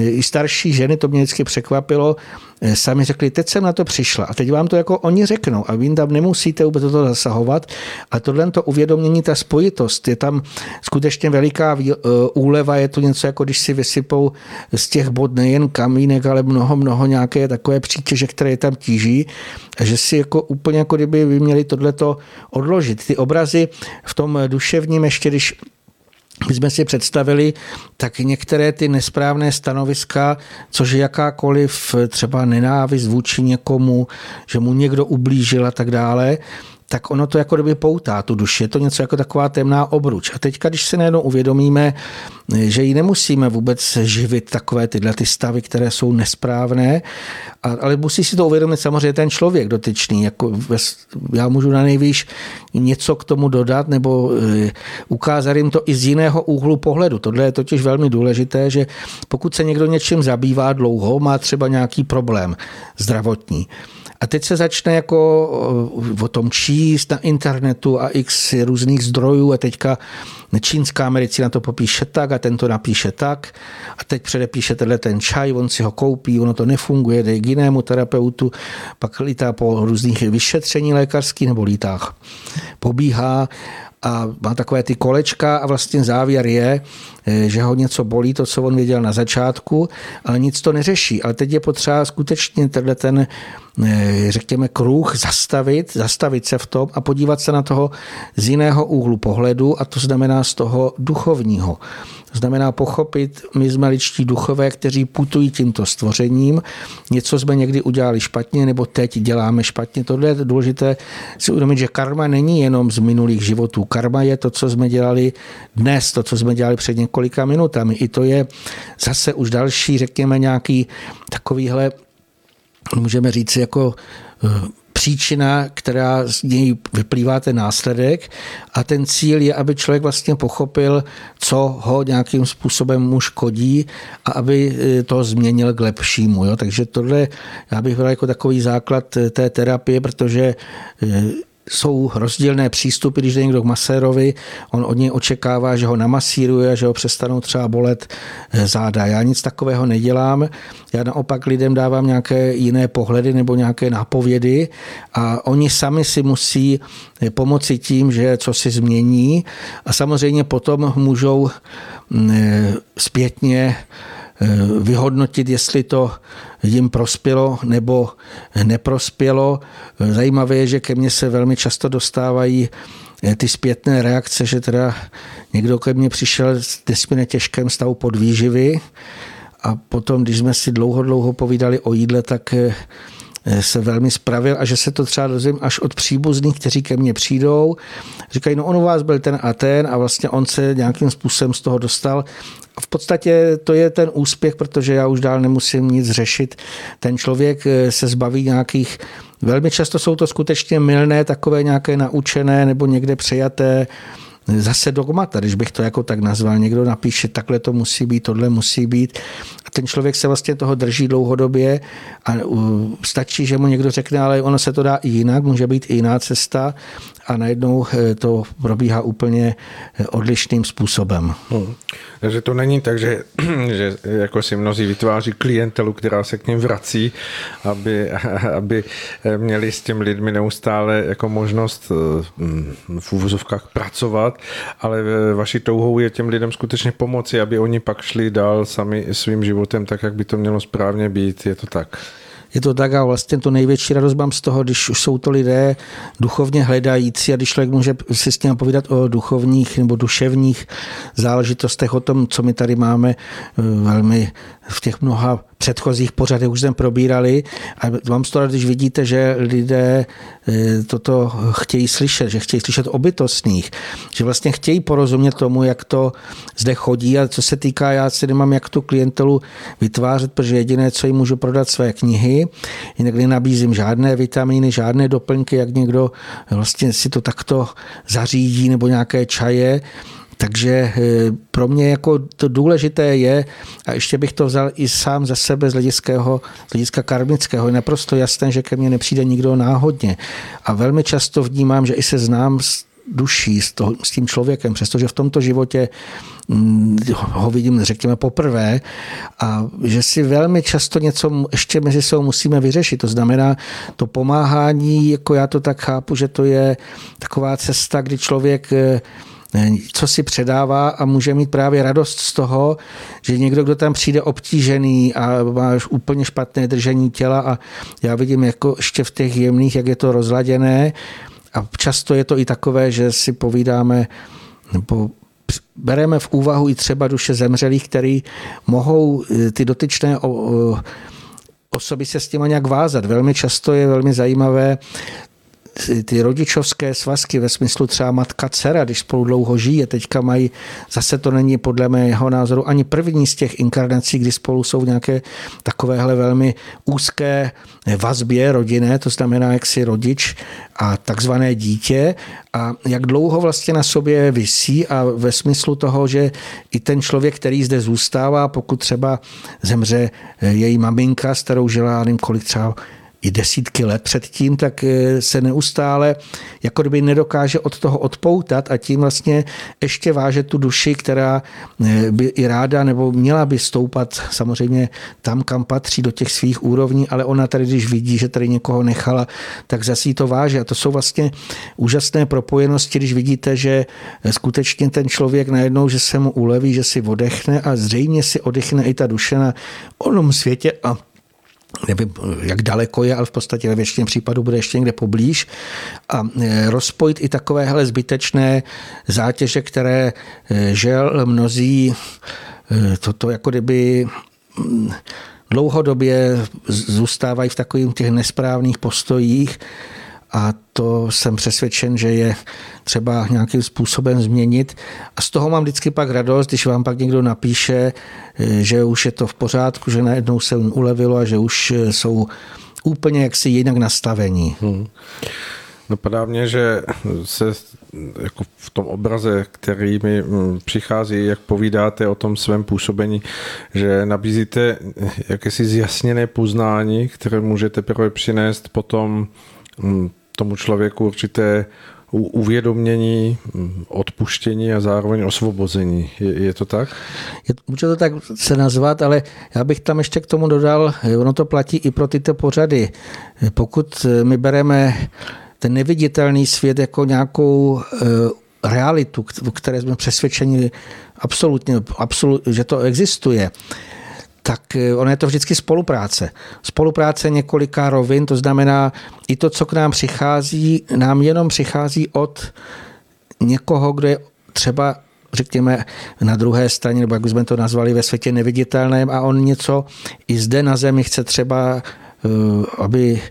i starší ženy, to mě vždycky překvapilo, eh, sami řekli, teď jsem na to přišla a teď vám to jako oni řeknou a vy tam nemusíte vůbec toho zasahovat a tohle to uvědomění, ta spojitost, je tam skutečně veliká eh, úleva, je to něco jako když si vysypou z těch bod nejen kamínek, ale mnoho, mnoho nějaké takové přítěže, které je tam tíží že si jako úplně jako kdyby vy měli tohleto odložit. Ty obrazy v tom duševním ještě, když my jsme si představili tak některé ty nesprávné stanoviska, což je jakákoliv třeba nenávist vůči někomu, že mu někdo ublížil a tak dále, tak ono to jako kdyby poutá tu duši. Je to něco jako taková temná obruč. A teďka, když si najednou uvědomíme, že ji nemusíme vůbec živit takové tyhle ty stavy, které jsou nesprávné, ale musí si to uvědomit samozřejmě ten člověk dotyčný. Jako já můžu na nejvýš něco k tomu dodat nebo e, ukázat jim to i z jiného úhlu pohledu. Tohle je totiž velmi důležité, že pokud se někdo něčím zabývá dlouho, má třeba nějaký problém zdravotní, a teď se začne jako o tom číst, ví na internetu a x různých zdrojů a teďka čínská medicína to popíše tak a ten to napíše tak a teď předepíše tenhle ten čaj, on si ho koupí, ono to nefunguje, jde k jinému terapeutu, pak lítá po různých vyšetření lékařských nebo lítách pobíhá a má takové ty kolečka a vlastně závěr je, že ho něco bolí, to, co on věděl na začátku, ale nic to neřeší. Ale teď je potřeba skutečně tenhle ten, eh, řekněme, kruh zastavit, zastavit se v tom a podívat se na toho z jiného úhlu pohledu a to znamená z toho duchovního. To znamená pochopit, my jsme ličtí duchové, kteří putují tímto stvořením. Něco jsme někdy udělali špatně, nebo teď děláme špatně. Tohle je důležité si uvědomit, že karma není jenom z minulých životů. Karma je to, co jsme dělali dnes, to, co jsme dělali před minutami. I to je zase už další, řekněme, nějaký takovýhle můžeme říct jako eh, příčina, která z něj vyplývá ten následek a ten cíl je, aby člověk vlastně pochopil, co ho nějakým způsobem mu škodí a aby e, to změnil k lepšímu. Jo? Takže tohle já bych byl jako takový základ e, té terapie, protože jsou rozdílné přístupy, když jde někdo k masérovi, on od něj očekává, že ho namasíruje, že ho přestanou třeba bolet eh, záda. Já nic takového nedělám, já naopak lidem dávám nějaké jiné pohledy nebo nějaké nápovědy a oni sami si musí eh, pomoci tím, že co si změní a samozřejmě potom můžou mm, eh, zpětně vyhodnotit, jestli to jim prospělo nebo neprospělo. Zajímavé je, že ke mně se velmi často dostávají eh, ty zpětné reakce, že teda někdo ke mně přišel s nesmírně těžkém stavu podvýživy a potom, když jsme si dlouho, dlouho povídali o jídle, tak eh, se velmi spravil a že se to třeba dozvím až od příbuzných, kteří ke mně přijdou. Říkají, no on u vás byl ten a ten a vlastně on se nějakým způsobem z toho dostal v podstatě to je ten úspěch, protože já už dál nemusím nic řešit. Ten člověk eh, se zbaví nějakých, velmi často jsou to skutečně milné, takové nějaké naučené nebo někde přejaté zase dogmata, když bych to jako tak nazval. Někdo napíše, takhle to musí být, tohle musí být. A ten člověk se vlastně toho drží dlouhodobě a stačí, že mu někdo řekne, ale ono se to dá i jinak, může být i jiná cesta a najednou eh, to probíhá úplně eh, odlišným způsobem. Hmm. Takže to není tak, že, [CLEARS THROAT] že jako si mnozí vytváří klientelu, která se k ním vrací, aby, [LAUGHS] aby měli s těmi lidmi neustále jako možnost eh, v úvozovkách pracovat, ale vaší touhou je těm lidem skutečně pomoci, aby oni pak šli dál sami svým životem tak, jak by to mělo správně být. Je to tak? je to tak a vlastně to největší radost mám z toho, když už jsou to lidé duchovně hledající a když člověk může si s tím povídat o duchovních nebo duševních záležitostech, o tom, co my tady máme eh, velmi v těch mnoha předchozích pořadech už jsme probírali. A vám z toho, když vidíte, že lidé eh, toto chtějí slyšet, že chtějí slyšet o bytostných, že vlastně chtějí porozumět tomu, jak to zde chodí. A co se týká, já si nemám jak tu klientelu vytvářet, protože jediné, co jim můžu prodat své knihy, jinak nenabízím žádné vitamíny, žádné doplňky, jak někdo vlastně si to takto zařídí nebo nějaké čaje, takže eh, pro mě jako to důležité je, a ještě bych to vzal i sám ze sebe z hlediského, z hlediska karmického, je naprosto jasné, že ke mně nepřijde nikdo náhodně. A velmi často vnímám, že i se znám s duší, s, to, s tím člověkem, přestože v tomto životě mm, ho vidím, řekněme, poprvé a že si velmi často něco ještě mezi sebou musíme vyřešit. To znamená, to pomáhání, jako já to tak chápu, že to je taková cesta, kdy člověk eh, co si předává a může mít právě radost z toho, že někdo, kdo tam přijde obtížený a má úplně špatné držení těla a já vidím jako ještě v těch jemných, jak je to rozladěné a často je to i takové, že si povídáme nebo bereme v úvahu i třeba duše zemřelých, který mohou eh, ty dotyčné osoby se s tím nějak vázat. Velmi často je velmi zajímavé ty rodičovské svazky ve smyslu třeba matka dcera, když spolu dlouho žije, teďka mají, zase to není podle mého názoru ani první z těch inkarnací, kdy spolu jsou v nějaké takovéhle velmi úzké vazbě rodinné, to znamená jaksi rodič a takzvané dítě. A jak dlouho vlastně na sobě visí a ve smyslu toho, že i ten člověk, který zde zůstává, pokud třeba zemře její maminka, s kterou žila, nevím kolik třeba i desítky let předtím, tak eh, se neustále jako kdyby nedokáže od toho odpoutat a tím vlastně ještě váže tu duši, která eh, by i ráda nebo měla by stoupat samozřejmě tam, kam patří do těch svých úrovní, ale ona tady, když vidí, že tady někoho nechala, tak zase to váže. A to jsou vlastně úžasné propojenosti, když vidíte, že skutečně ten člověk najednou, že se mu uleví, že si odechne a zřejmě si odechne i ta duše na onom světě a nevím, jak daleko je, ale v podstatě ve většině případů bude ještě někde poblíž. A e, rozpojit i takovéhle zbytečné zátěže, které e, žel mnozí e, toto jako kdyby mm, dlouhodobě zůstávají v takových těch nesprávných postojích a to jsem přesvědčen, že je třeba nějakým způsobem změnit. A z toho mám vždycky pak radost, když vám pak někdo napíše, že už je to v pořádku, že najednou se ulevilo a že už jsou úplně jaksi jinak nastavení. Hmm. Napadá mě, že se jako v tom obraze, který mi mm, přichází, jak povídáte o tom svém působení, že nabízíte jakési zjasněné poznání, které můžete teprve přinést potom mm, tomu člověku určité uvědomění, odpuštění a zároveň osvobození. Je, je to tak? Je, může to tak se nazvat, ale já bych tam ještě k tomu dodal, ono to platí i pro tyto pořady. Pokud my bereme ten neviditelný svět jako nějakou eh, realitu, které jsme přesvědčeni absolutně, absolut, že to existuje, tak eh, ono je to vždycky spolupráce. Spolupráce několika rovin, to znamená i to, co k nám přichází, nám jenom přichází od někoho, kdo je třeba řekněme, na druhé straně, nebo jak bychom to nazvali, ve světě neviditelném a on něco i zde na zemi chce třeba, eh, aby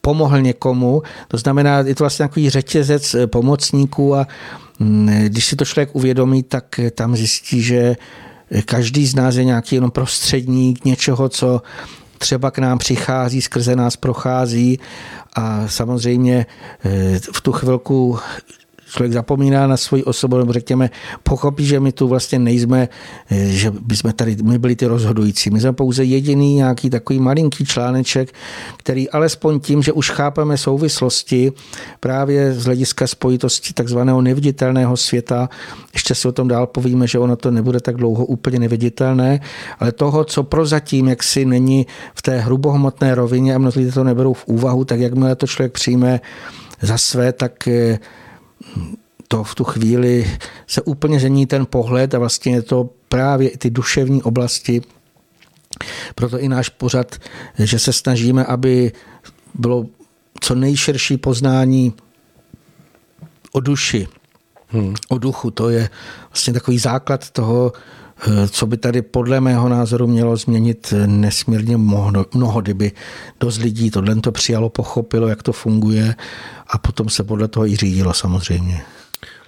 pomohl někomu. To znamená, je to vlastně takový řetězec eh, pomocníků a mm, když si to člověk uvědomí, tak tam zjistí, že Každý z nás je nějaký jenom prostředník něčeho, co třeba k nám přichází, skrze nás prochází. A samozřejmě eh, v tu chvilku člověk zapomíná na svoji osobu, nebo řekněme, pochopí, že my tu vlastně nejsme, eh, že by jsme tady, my byli ty rozhodující. My jsme pouze jediný nějaký takový malinký článeček, který alespoň tím, že už chápeme souvislosti právě z hlediska spojitosti takzvaného neviditelného světa, ještě si o tom dál povíme, že ono to nebude tak dlouho úplně neviditelné, ale toho, co prozatím jaksi není v té hrubohmotné rovině a mnozí to neberou v úvahu, tak jakmile to člověk přijme za své, tak eh, to v tu chvíli se úplně zení ten pohled a vlastně je to právě i ty duševní oblasti. Proto i náš pořad, že se snažíme, aby bylo co nejširší poznání o duši, hmm. o duchu. To je vlastně takový základ toho, co by tady podle mého názoru mělo změnit nesmírně mnoho, mnoho kdyby dost lidí tohle to přijalo, pochopilo, jak to funguje a potom se podle toho i řídilo samozřejmě.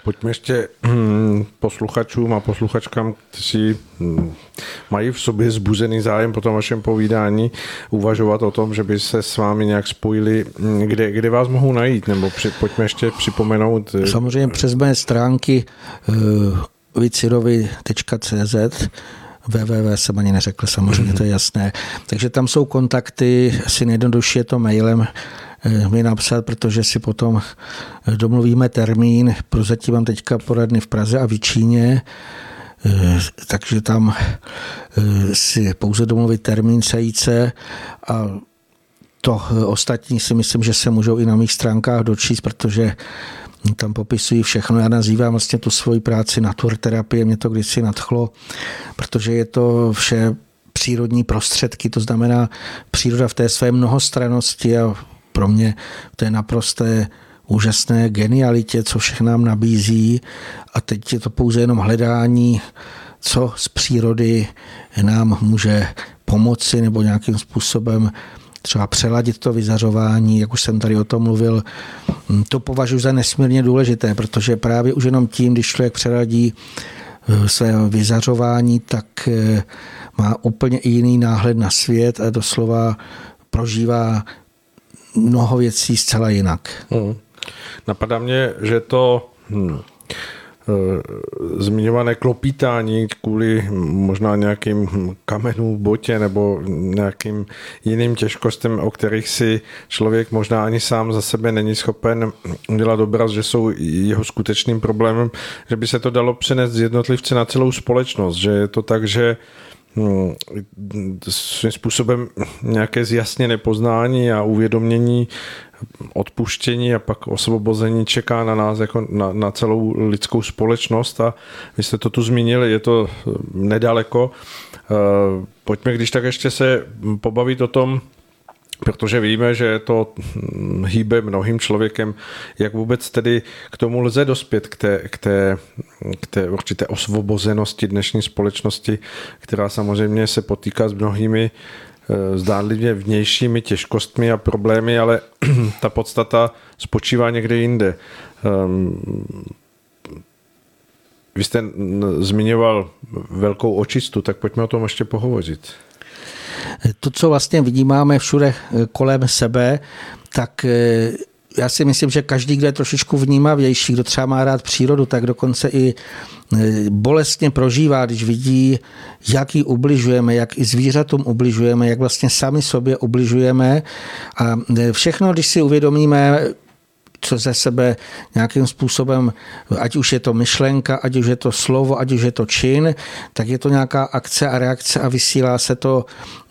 Pojďme ještě hm, posluchačům a posluchačkám, kteří hm, mají v sobě zbuzený zájem po tom vašem povídání, uvažovat o tom, že by se s vámi nějak spojili. Hm, kde, kde vás mohou najít? Nebo při, pojďme ještě připomenout. Eh, Samozřejmě přes mé stránky vicirovi.cz www jsem ani neřekl, samozřejmě to je jasné. Takže tam jsou kontakty, asi nejjednodušší je to mailem Eh, mi napsat, protože si potom eh, domluvíme termín. Prozatím mám teďka poradny v Praze a v Číně, eh, takže tam si pouze domluvit termín sejít se a to ostatní si myslím, že se můžou i na mých stránkách dočíst, protože tam popisují všechno. Já nazývám vlastně tu svoji práci naturterapie, mě to kdysi nadchlo, protože je to vše přírodní prostředky, to znamená příroda v té své mnohostranosti a pro mě to je naprosté úžasné genialitě, co všechno nám nabízí. A teď je to pouze jenom hledání, co z přírody nám může pomoci nebo nějakým způsobem třeba přeladit to vyzařování, jak už jsem tady o tom mluvil, to považuji za nesmírně důležité, protože právě už jenom tím, když člověk přeladí eh, své vyzařování, tak eh, má úplně jiný náhled na svět a doslova prožívá mnoho věcí zcela jinak. Hmm. Napadá mě, že to hmm, zmiňované klopítání kvůli možná nějakým kamenům v botě nebo nějakým jiným těžkostem, o kterých si člověk možná ani sám za sebe není schopen udělat obraz, že jsou jeho skutečným problémem, že by se to dalo přenést z jednotlivce na celou společnost, že je to tak, že svým způsobem nějaké zjasněné poznání a uvědomění odpuštění a pak osvobození čeká na nás jako na, na celou lidskou společnost a vy jste to tu zmínili, je to nedaleko. Eh, pojďme když tak ještě se pobavit o tom, protože víme, že to hýbe mnohým člověkem, jak vůbec tedy k tomu lze dospět, k té, k té, k té určité osvobozenosti dnešní společnosti, která samozřejmě se potýká s mnohými Eh, zdánlivě vnějšími těžkostmi a problémy, ale [CLEARS THROAT] ta podstata spočívá někde jinde. Ehm, vy jste zmiňoval velkou očistu, tak pojďme o tom ještě pohovořit. To, co vlastně vidíme všude eh, kolem sebe, tak eh, já si myslím, že každý, kdo je trošičku vnímavější, kdo třeba má rád přírodu, tak dokonce i e, bolestně prožívá, když vidí, jak ji ubližujeme, jak i zvířatům ubližujeme, jak vlastně sami sobě ubližujeme. A všechno, když si uvědomíme, co ze sebe nějakým způsobem, ať už je to myšlenka, ať už je to slovo, ať už je to čin, tak je to nějaká akce a reakce a vysílá se to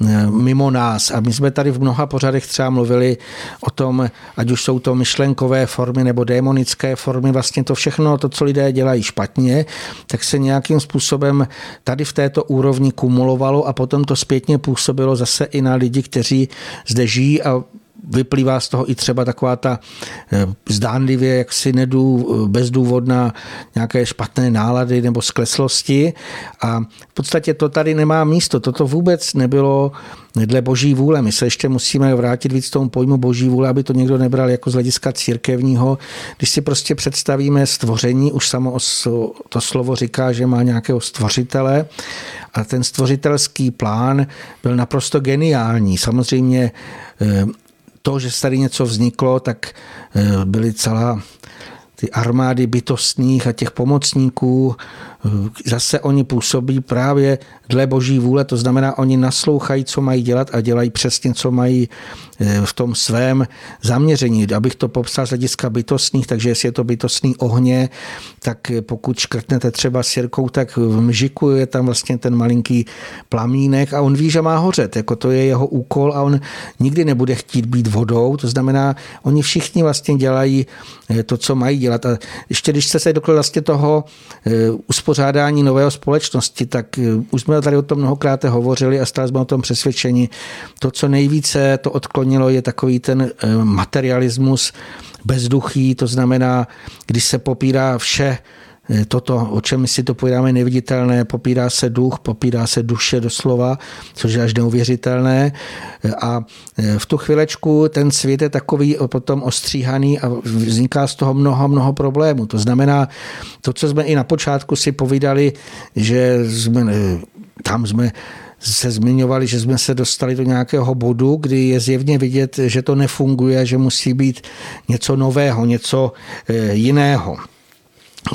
eh, mimo nás. A my jsme tady v mnoha pořadech třeba mluvili o tom, ať už jsou to myšlenkové formy nebo démonické formy, vlastně to všechno, to, co lidé dělají špatně, tak se nějakým způsobem tady v této úrovni kumulovalo a potom to zpětně působilo zase i na lidi, kteří zde žijí a vyplývá z toho i třeba taková ta eh, zdánlivě jaksi nedů, eh, bezdůvodná nějaké špatné nálady nebo skleslosti a v podstatě to tady nemá místo. Toto vůbec nebylo dle boží vůle. My se ještě musíme vrátit víc tomu pojmu boží vůle, aby to někdo nebral jako z hlediska církevního. Když si prostě představíme stvoření, už samo to slovo říká, že má nějakého stvořitele a ten stvořitelský plán byl naprosto geniální. Samozřejmě eh, to, že tady něco vzniklo, tak eh, byly celá ty armády bytostných a těch pomocníků, eh, zase oni působí právě dle boží vůle, to znamená, oni naslouchají, co mají dělat a dělají přesně, co mají v tom svém zaměření. Abych to popsal z hlediska bytostných, takže jestli je to bytostný ohně, tak pokud škrtnete třeba sirkou, tak v mžiku je tam vlastně ten malinký plamínek a on ví, že má hořet, jako to je jeho úkol a on nikdy nebude chtít být vodou, to znamená, oni všichni vlastně dělají eh, to, co mají dělat. A ještě když jste se dokle vlastně toho eh, uspořádání nového společnosti, tak už jsme tady o tom mnohokrát hovořili a stále jsme o tom přesvědčeni. To, co nejvíce to odklonilo, je takový ten eh, materialismus bezduchý, to znamená, když se popírá vše, Eh, toto, o čem my si to povídáme, neviditelné, popírá se duch, popírá se duše doslova, což je až neuvěřitelné. Eh, a v tu chvilečku ten svět je takový potom ostříhaný a vzniká z toho mnoho, mnoho problémů. To znamená, to, co jsme i na počátku si povídali, že jsme, tam jsme se zmiňovali, že jsme se dostali do nějakého bodu, kdy je zjevně vidět, že to nefunguje, že musí být něco nového, něco jiného.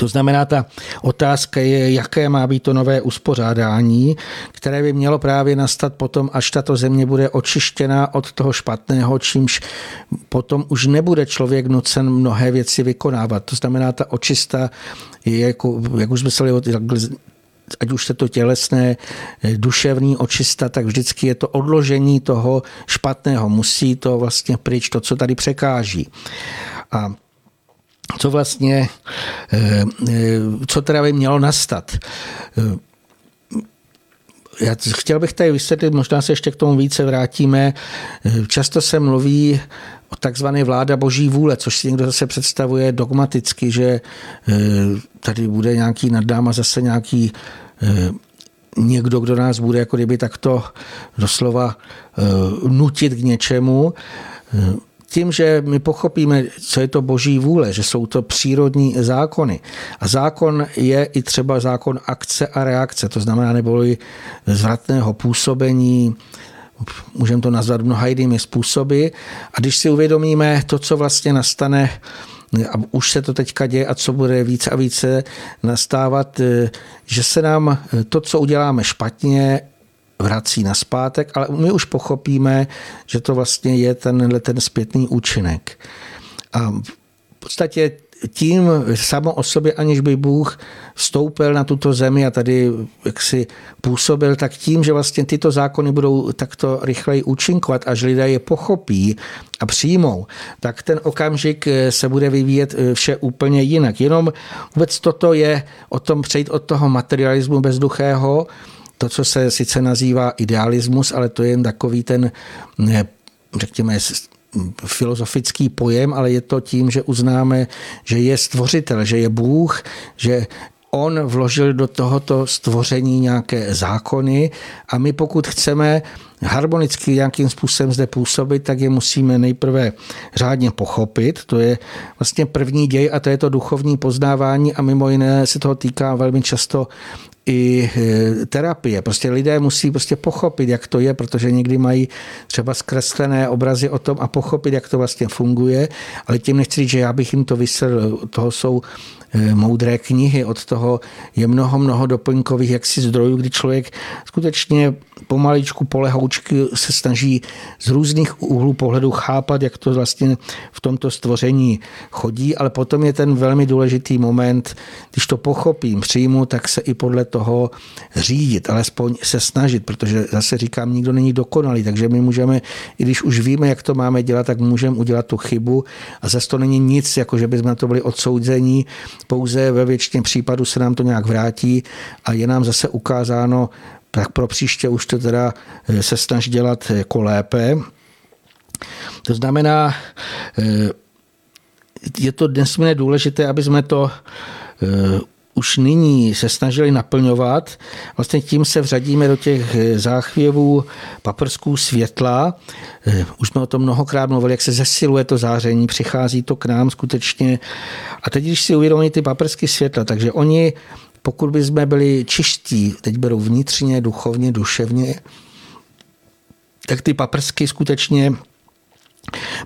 To znamená, ta otázka je, jaké má být to nové uspořádání, které by mělo právě nastat potom, až tato země bude očištěná od toho špatného, čímž potom už nebude člověk nucen mnohé věci vykonávat. To znamená, ta očista je, jako, jak už jsme se ať už je to tělesné, duševní očista, tak vždycky je to odložení toho špatného. Musí to vlastně pryč, to, co tady překáží. A co vlastně, eh, eh, co teda by mělo nastat. Eh, já chtěl bych tady vysvětlit, možná se ještě k tomu více vrátíme. Často se mluví o takzvané vláda boží vůle, což si někdo zase představuje dogmaticky, že tady bude nějaký nad náma zase nějaký někdo, kdo nás bude jako kdyby takto doslova nutit k něčemu tím, že my pochopíme, co je to boží vůle, že jsou to přírodní zákony. A zákon je i třeba zákon akce a reakce, to znamená neboli zvratného působení, můžeme to nazvat mnoha jinými způsoby. A když si uvědomíme to, co vlastně nastane, a už se to teďka děje a co bude více a více nastávat, že se nám to, co uděláme špatně, vrací na zpátek, ale my už pochopíme, že to vlastně je tenhle ten zpětný účinek. A v podstatě tím samo o sobě, aniž by Bůh vstoupil na tuto zemi a tady jaksi působil, tak tím, že vlastně tyto zákony budou takto rychleji účinkovat, až lidé je pochopí a přijmou, tak ten okamžik se bude vyvíjet vše úplně jinak. Jenom vůbec toto je o tom přejít od toho materialismu bezduchého, to, co se sice nazývá idealismus, ale to je jen takový ten, řekněme, filozofický pojem, ale je to tím, že uznáme, že je stvořitel, že je Bůh, že on vložil do tohoto stvoření nějaké zákony a my pokud chceme harmonicky nějakým způsobem zde působit, tak je musíme nejprve řádně pochopit. To je vlastně první děj a to je to duchovní poznávání a mimo jiné se toho týká velmi často i e, terapie. Prostě lidé musí prostě pochopit, jak to je, protože někdy mají třeba zkreslené obrazy o tom a pochopit, jak to vlastně funguje, ale tím nechci říct, že já bych jim to vysvětlil. Toho jsou e, moudré knihy, od toho je mnoho, mnoho doplňkových jaksi zdrojů, kdy člověk skutečně pomaličku, polehoučky se snaží z různých úhlů pohledu chápat, jak to vlastně v tomto stvoření chodí, ale potom je ten velmi důležitý moment, když to pochopím, přijmu, tak se i podle toho řídit, alespoň se snažit, protože zase říkám, nikdo není dokonalý, takže my můžeme, i když už víme, jak to máme dělat, tak můžeme udělat tu chybu a zase to není nic, jako že bychom na to byli odsouzení, pouze ve většině případů se nám to nějak vrátí a je nám zase ukázáno, tak pro příště už to teda eh, se snaží dělat jako lépe. To znamená, eh, je to nesmírně důležité, aby jsme to eh, už nyní se snažili naplňovat. Vlastně tím se vřadíme do těch záchvěvů paprsků světla. Už jsme o tom mnohokrát mluvili, jak se zesiluje to záření, přichází to k nám skutečně. A teď, když si uvědomí ty paprsky světla, takže oni pokud by jsme byli čistí, teď berou vnitřně, duchovně, duševně, tak ty paprsky skutečně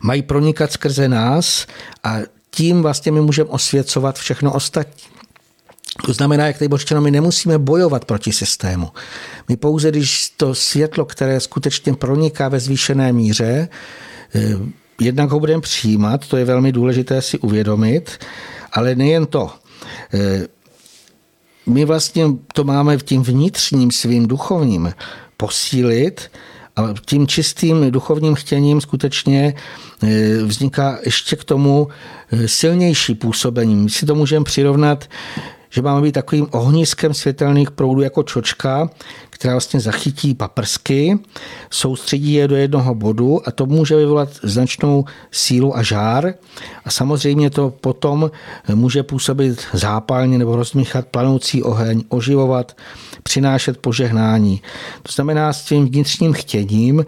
mají pronikat skrze nás a tím vlastně my můžeme osvěcovat všechno ostatní. To znamená, jak tady bylo my nemusíme bojovat proti systému. My pouze, když to světlo, které skutečně proniká ve zvýšené míře, eh, jednak ho budeme přijímat, to je velmi důležité si uvědomit, ale nejen to. My vlastně to máme v tím vnitřním svým duchovním posílit a tím čistým duchovním chtěním skutečně e, vzniká ještě k tomu e, silnější působení. My si to můžeme přirovnat že máme být takovým ohniskem světelných proudů jako čočka, která vlastně zachytí paprsky, soustředí je do jednoho bodu a to může vyvolat značnou sílu a žár. A samozřejmě to potom může působit zápalně nebo rozmíchat planoucí oheň, oživovat, přinášet požehnání. To znamená s tím vnitřním chtěním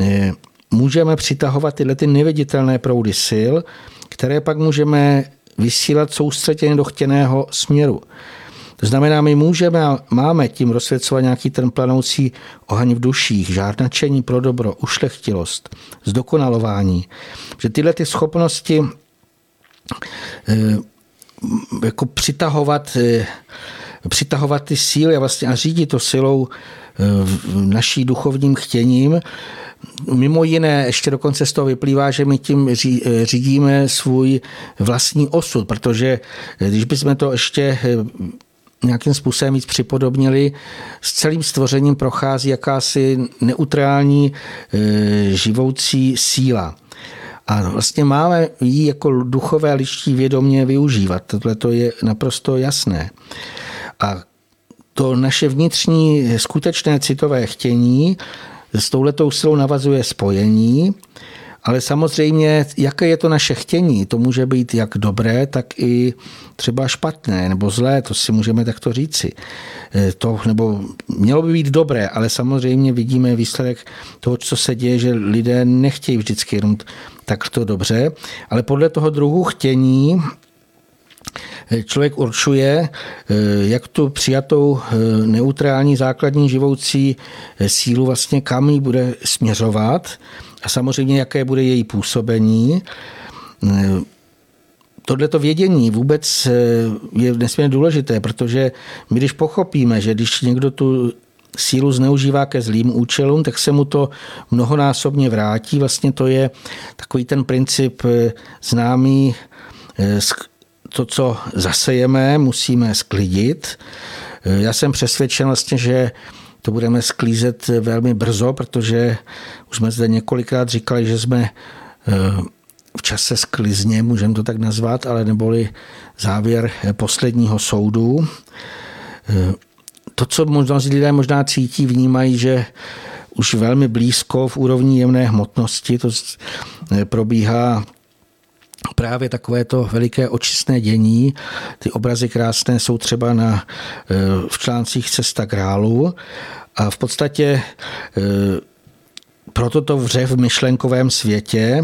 eh, můžeme přitahovat tyhle ty neviditelné proudy sil, které pak můžeme vysílat soustředěně do chtěného směru. To znamená, my můžeme a máme tím rozsvěcovat nějaký ten planoucí oheň v duších, žár pro dobro, ušlechtilost, zdokonalování. Že tyhle ty schopnosti eh, jako přitahovat, eh, přitahovat ty síly a vlastně a řídit to silou eh, naší duchovním chtěním, Mimo jiné, ještě dokonce z toho vyplývá, že my tím řídíme svůj vlastní osud, protože když bychom to ještě eh, nějakým způsobem víc připodobnili, s celým stvořením prochází jakási neutrální eh, živoucí síla. A vlastně máme ji jako duchové liští vědomě využívat. Tohle to je naprosto jasné. A to naše vnitřní skutečné citové chtění s touhletou silou navazuje spojení, ale samozřejmě, jaké je to naše chtění, to může být jak dobré, tak i třeba špatné nebo zlé, to si můžeme takto říci. E, to, nebo mělo by být dobré, ale samozřejmě vidíme výsledek toho, co se děje, že lidé nechtějí vždycky jenom takto dobře, ale podle toho druhu chtění člověk určuje, jak tu přijatou neutrální základní živoucí sílu vlastně kam ji bude směřovat a samozřejmě jaké bude její působení. Tohleto vědění vůbec je nesmírně důležité, protože my když pochopíme, že když někdo tu sílu zneužívá ke zlým účelům, tak se mu to mnohonásobně vrátí. Vlastně to je takový ten princip eh, známý, eh, to, co zasejeme, musíme sklidit. Eh, já jsem přesvědčen vlastně, že to budeme sklízet velmi brzo, protože už jsme zde několikrát říkali, že jsme v čase sklizně, můžeme to tak nazvat, ale neboli závěr posledního soudu to, co možná lidé možná cítí, vnímají, že už velmi blízko v úrovni jemné hmotnosti to probíhá právě takové to veliké očistné dění. Ty obrazy krásné jsou třeba na, e, v článcích Cesta grálu a v podstatě e, proto to vře v myšlenkovém světě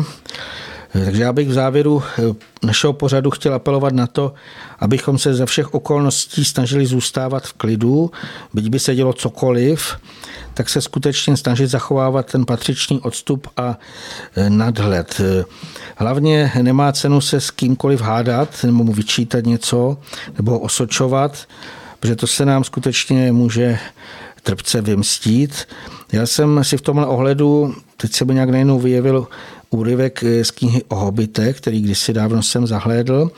takže já bych v závěru eh, našeho pořadu chtěl apelovat na to, abychom se ze všech okolností snažili zůstávat v klidu, byť by se dělo cokoliv, tak se skutečně snažit zachovávat ten patřičný odstup a eh, nadhled. Hlavně nemá cenu se s kýmkoliv hádat nebo mu vyčítat něco nebo osočovat, protože to se nám skutečně může trpce vymstít. Já jsem si v tomhle ohledu, teď se mi nějak najednou vyjevil úryvek z knihy o hobitech, který kdysi dávno jsem zahlédl.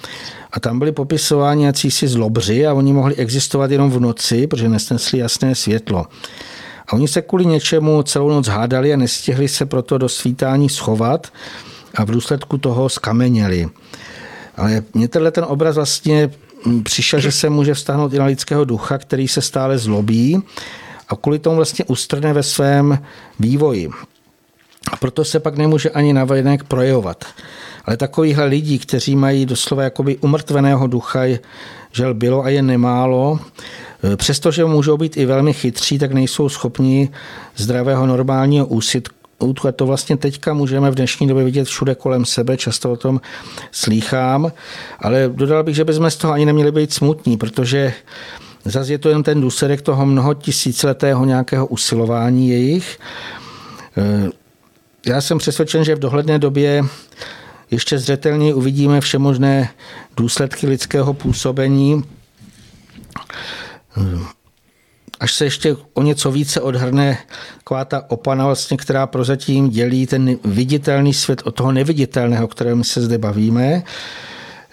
A tam byli popisováni si zlobři a oni mohli existovat jenom v noci, protože nesnesli jasné světlo. A oni se kvůli něčemu celou noc hádali a nestihli se proto do svítání schovat a v důsledku toho skameněli. Ale mě tenhle ten obraz vlastně přišel, že se může vztahnout i na lidského ducha, který se stále zlobí a kvůli tomu vlastně ustrne ve svém vývoji. A proto se pak nemůže ani navenek projevovat. Ale takovýchhle lidí, kteří mají doslova jakoby umrtveného ducha, žel bylo a je nemálo, e, přestože můžou být i velmi chytří, tak nejsou schopni zdravého normálního úsitku a to vlastně teďka můžeme v dnešní době vidět všude kolem sebe, často o tom slýchám, ale dodal bych, že bychom z toho ani neměli být smutní, protože zase je to jen ten důsledek toho mnoho tisíciletého nějakého usilování jejich. Já jsem přesvědčen, že v dohledné době ještě zřetelněji uvidíme všemožné důsledky lidského působení, až se ještě o něco více odhrne taková ta opana, vlastně, která prozatím dělí ten viditelný svět od toho neviditelného, o kterém se zde bavíme,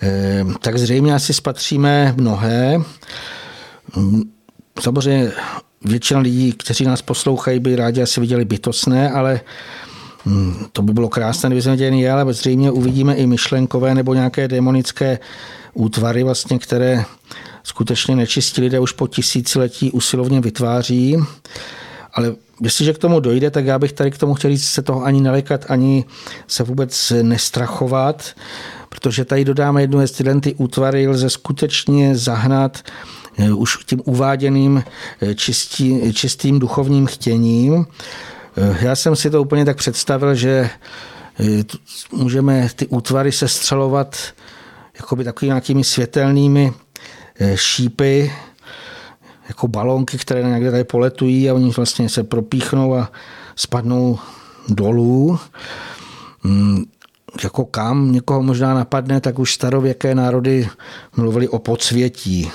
eh, tak zřejmě asi spatříme mnohé. Samozřejmě většina lidí, kteří nás poslouchají, by rádi asi viděli bytostné, ale Hmm, to by bylo krásné, kdyby jsme dělali, ale zřejmě uvidíme i myšlenkové nebo nějaké demonické útvary, vlastně, které skutečně nečistí lidé už po tisíciletí usilovně vytváří. Ale jestliže k tomu dojde, tak já bych tady k tomu chtěl říct, se toho ani nelekat, ani se vůbec nestrachovat, protože tady dodáme jednu z tyhle ty útvary lze skutečně zahnat eh, už tím uváděným eh, čistý, čistým duchovním chtěním. Eh, já jsem si to úplně tak představil, že eh, můžeme ty útvary sestřelovat jakoby takovými nějakými světelnými eh, šípy, jako balónky, které někde tady poletují a oni vlastně se propíchnou a spadnou dolů. Hmm, jako kam někoho možná napadne, tak už starověké národy mluvili o podsvětí.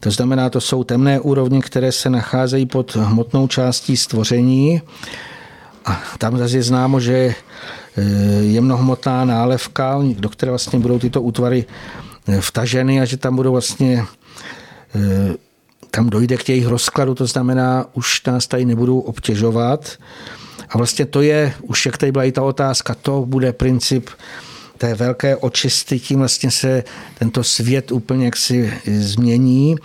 To znamená, to jsou temné úrovně, které se nacházejí pod hmotnou částí stvoření. A tam zase je známo, že e, je mnohmotná nálevka, do které vlastně budou tyto útvary e, vtaženy a že tam budou vlastně e, tam dojde k jejich rozkladu, to znamená, už nás tady nebudou obtěžovat. A vlastně to je, už jak tady byla i ta otázka, to bude princip té velké očisty, tím vlastně se tento svět úplně jaksi změní.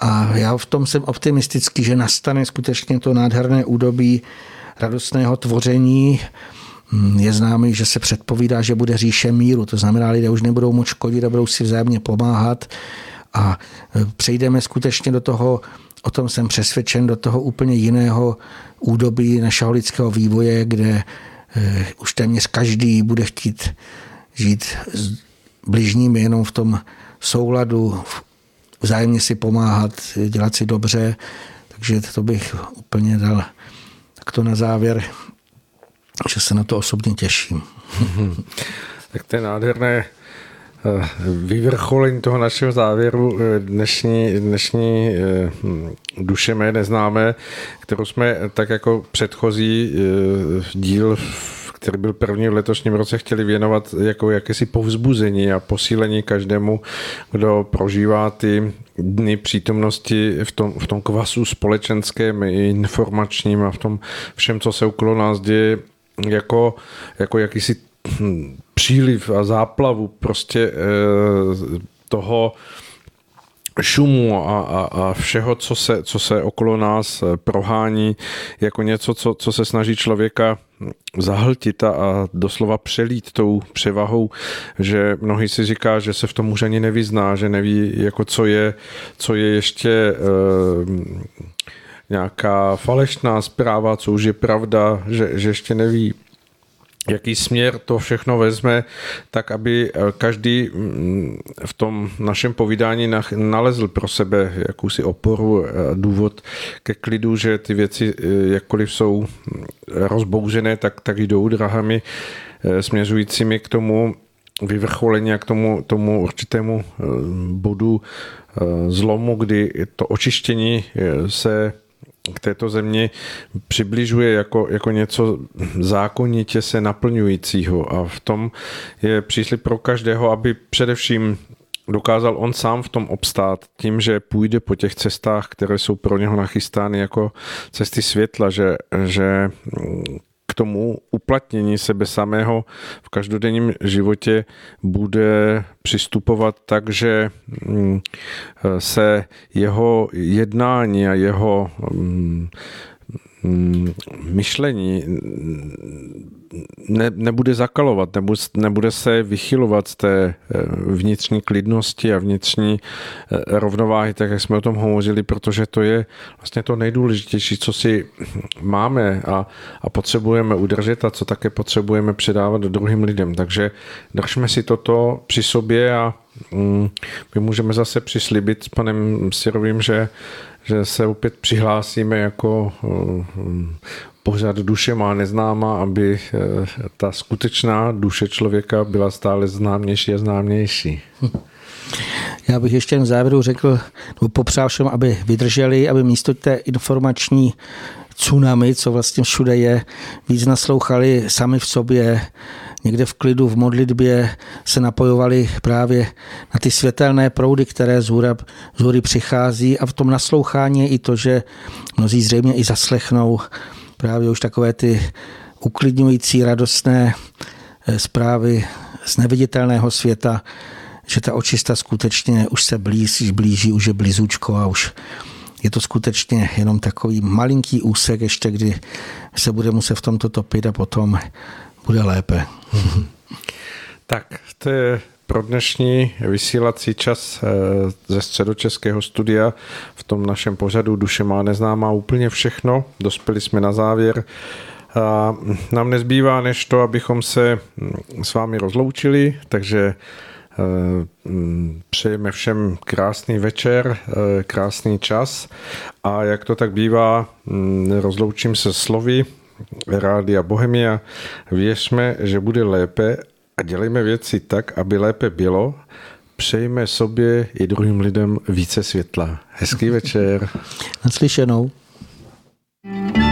A já v tom jsem optimistický, že nastane skutečně to nádherné údobí radostného tvoření. Je známý, že se předpovídá, že bude říše míru, to znamená, lidé už nebudou moc škodit a budou si vzájemně pomáhat. A přejdeme skutečně do toho, o tom jsem přesvědčen, do toho úplně jiného údobí našeho lidského vývoje, kde eh, už téměř každý bude chtít žít s bližními jenom v tom souladu, vzájemně si pomáhat, dělat si dobře, takže to bych úplně dal takto na závěr, že se na to osobně těším. [LAUGHS] tak to je nádherné eh, vyvrcholení toho našeho závěru eh, dnešní, dnešní eh, duše mé neznámé, kterou jsme tak jako předchozí díl který byl první v letošním roce, chtěli věnovat jako jakési povzbuzení a posílení každému, kdo prožívá ty dny přítomnosti v tom, v tom kvasu společenském, informačním a v tom všem, co se okolo nás děje, jako, jako jakýsi příliv a záplavu prostě eh, toho šumu a, a, a všeho, co se, co se okolo nás eh, prohání, jako něco, co, co se snaží člověka zahltit a, doslova přelít tou převahou, že mnohý si říká, že se v tom už ani nevyzná, že neví, jako co je, co je ještě e, nějaká falešná zpráva, co už je pravda, že, že ještě neví, jaký směr to všechno vezme, tak aby eh, každý mm, v tom našem povídání nalezl pro sebe jakousi oporu, důvod ke klidu, že ty věci, eh, jakkoliv jsou mm, rozbouřené, tak, tak jdou drahami eh, směřujícími k tomu vyvrcholení a k tomu, tomu určitému bodu zlomu, kdy to očištění se k této zemi přibližuje jako, jako něco zákonitě se naplňujícího. A v tom je příslip pro každého, aby především dokázal on sám v tom obstát tím, že půjde po těch cestách, které jsou pro něho nachystány jako cesty světla, že, že k tomu uplatnění sebe samého v každodenním životě bude přistupovat tak, že mm, se jeho jednání a jeho mm, mm, myšlení ne, nebude zakalovat, nebude, se vychylovat z té eh, vnitřní klidnosti a vnitřní eh, rovnováhy, tak jak jsme o tom hovořili, protože to je vlastně to nejdůležitější, co si máme a, a potřebujeme udržet a co také potřebujeme předávat druhým lidem. Takže držme si toto při sobě a mm, my můžeme zase přislíbit s panem Sirovým, že že se opět přihlásíme jako eh, pořád duše má neznáma, aby eh, ta skutečná duše člověka byla stále známější a známější. Já bych ještě v závěru řekl, nebo popřál všem, aby vydrželi, aby místo té informační tsunami, co vlastně všude je, víc naslouchali sami v sobě, někde v klidu, v modlitbě se napojovali právě na ty světelné proudy, které z, hůra, z hůry přichází. A v tom naslouchání je i to, že mnozí zřejmě i zaslechnou právě už takové ty uklidňující, radostné eh, zprávy z neviditelného světa, že ta očista skutečně už se blíží, blíží, už je blízůčko a už je to skutečně jenom takový malinký úsek ještě, kdy se bude muset v tomto topit a potom bude lépe. [LAUGHS] Tak, to je pro dnešní vysílací čas eh, ze středočeského studia v tom našem pořadu Duše má neznámá úplně všechno. Dospěli jsme na závěr. A nám nezbývá než to, abychom se mm, s vámi rozloučili, takže eh, mm, přejeme všem krásný večer, eh, krásný čas a jak to tak bývá, mm, rozloučím se slovy Rádia Bohemia. Věřme, že bude lépe a dělejme věci tak, aby lépe bylo. Přejme sobě i druhým lidem více světla. Hezký večer. [LAUGHS] Naslyšenou. thank you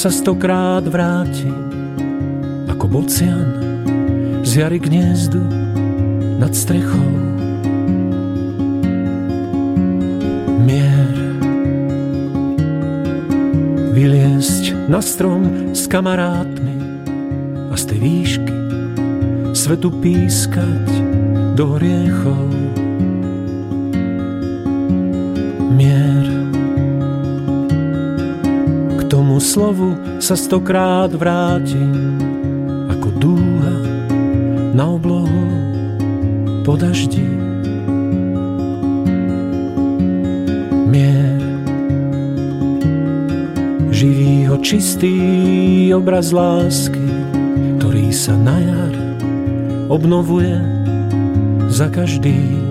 Se stokrát vrátí, jako bocian z jary gniezdu nad strechou. Mier vyliesť na strom s kamarátmi a z té výšky svetu pískať do hriechov. Mier slovu sa stokrát vrátim ako dúha na oblohu po daždi. Mier živý ho čistý obraz lásky, ktorý sa na jar obnovuje za každým.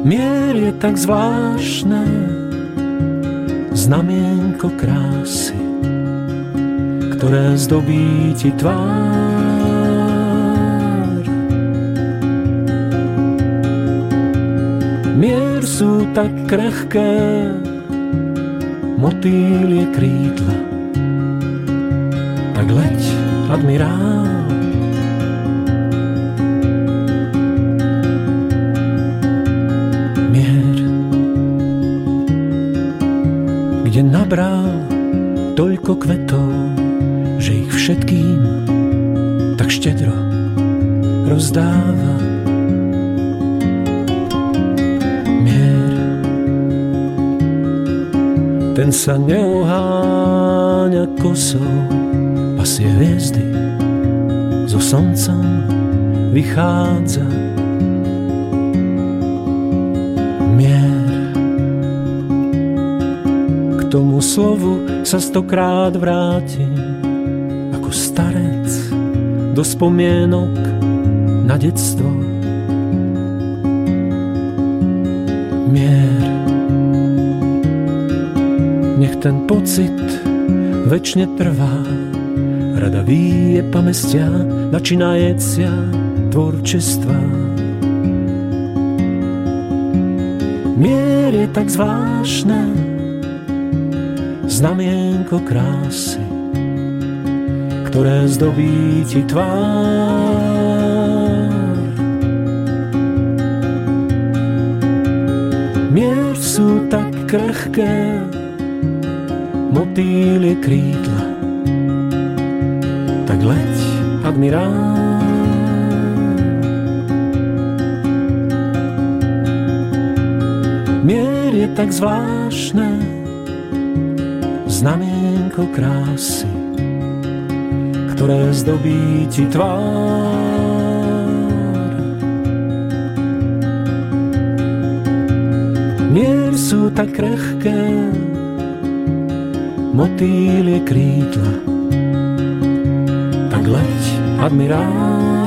Mier je tak zvláštne, znamienko krásy, ktoré zdobí ti tvár. Mier sú tak krehké, motýlie krídla, tak leď, admirál. Ten sa neoháňa kosou, pasie hviezdy, so slncom vychádza. Mier, k tomu slovu sa stokrát vrátim, ako starec do spomienok na detstvo. Ten pocit večne trvá, rada je pamestia načínajecia tvorčestva. Mier je tak zvláštne, znamienko krásy, ktoré zdobí ti tvár. Mier sú tak krehké, motýlie krídla, tak leď, admirál. Mier je tak zvláštne, znamienko krásy, ktoré zdobí ti tvár. Mier sú tak krehké, motýlie krídla, tak leď, admirál.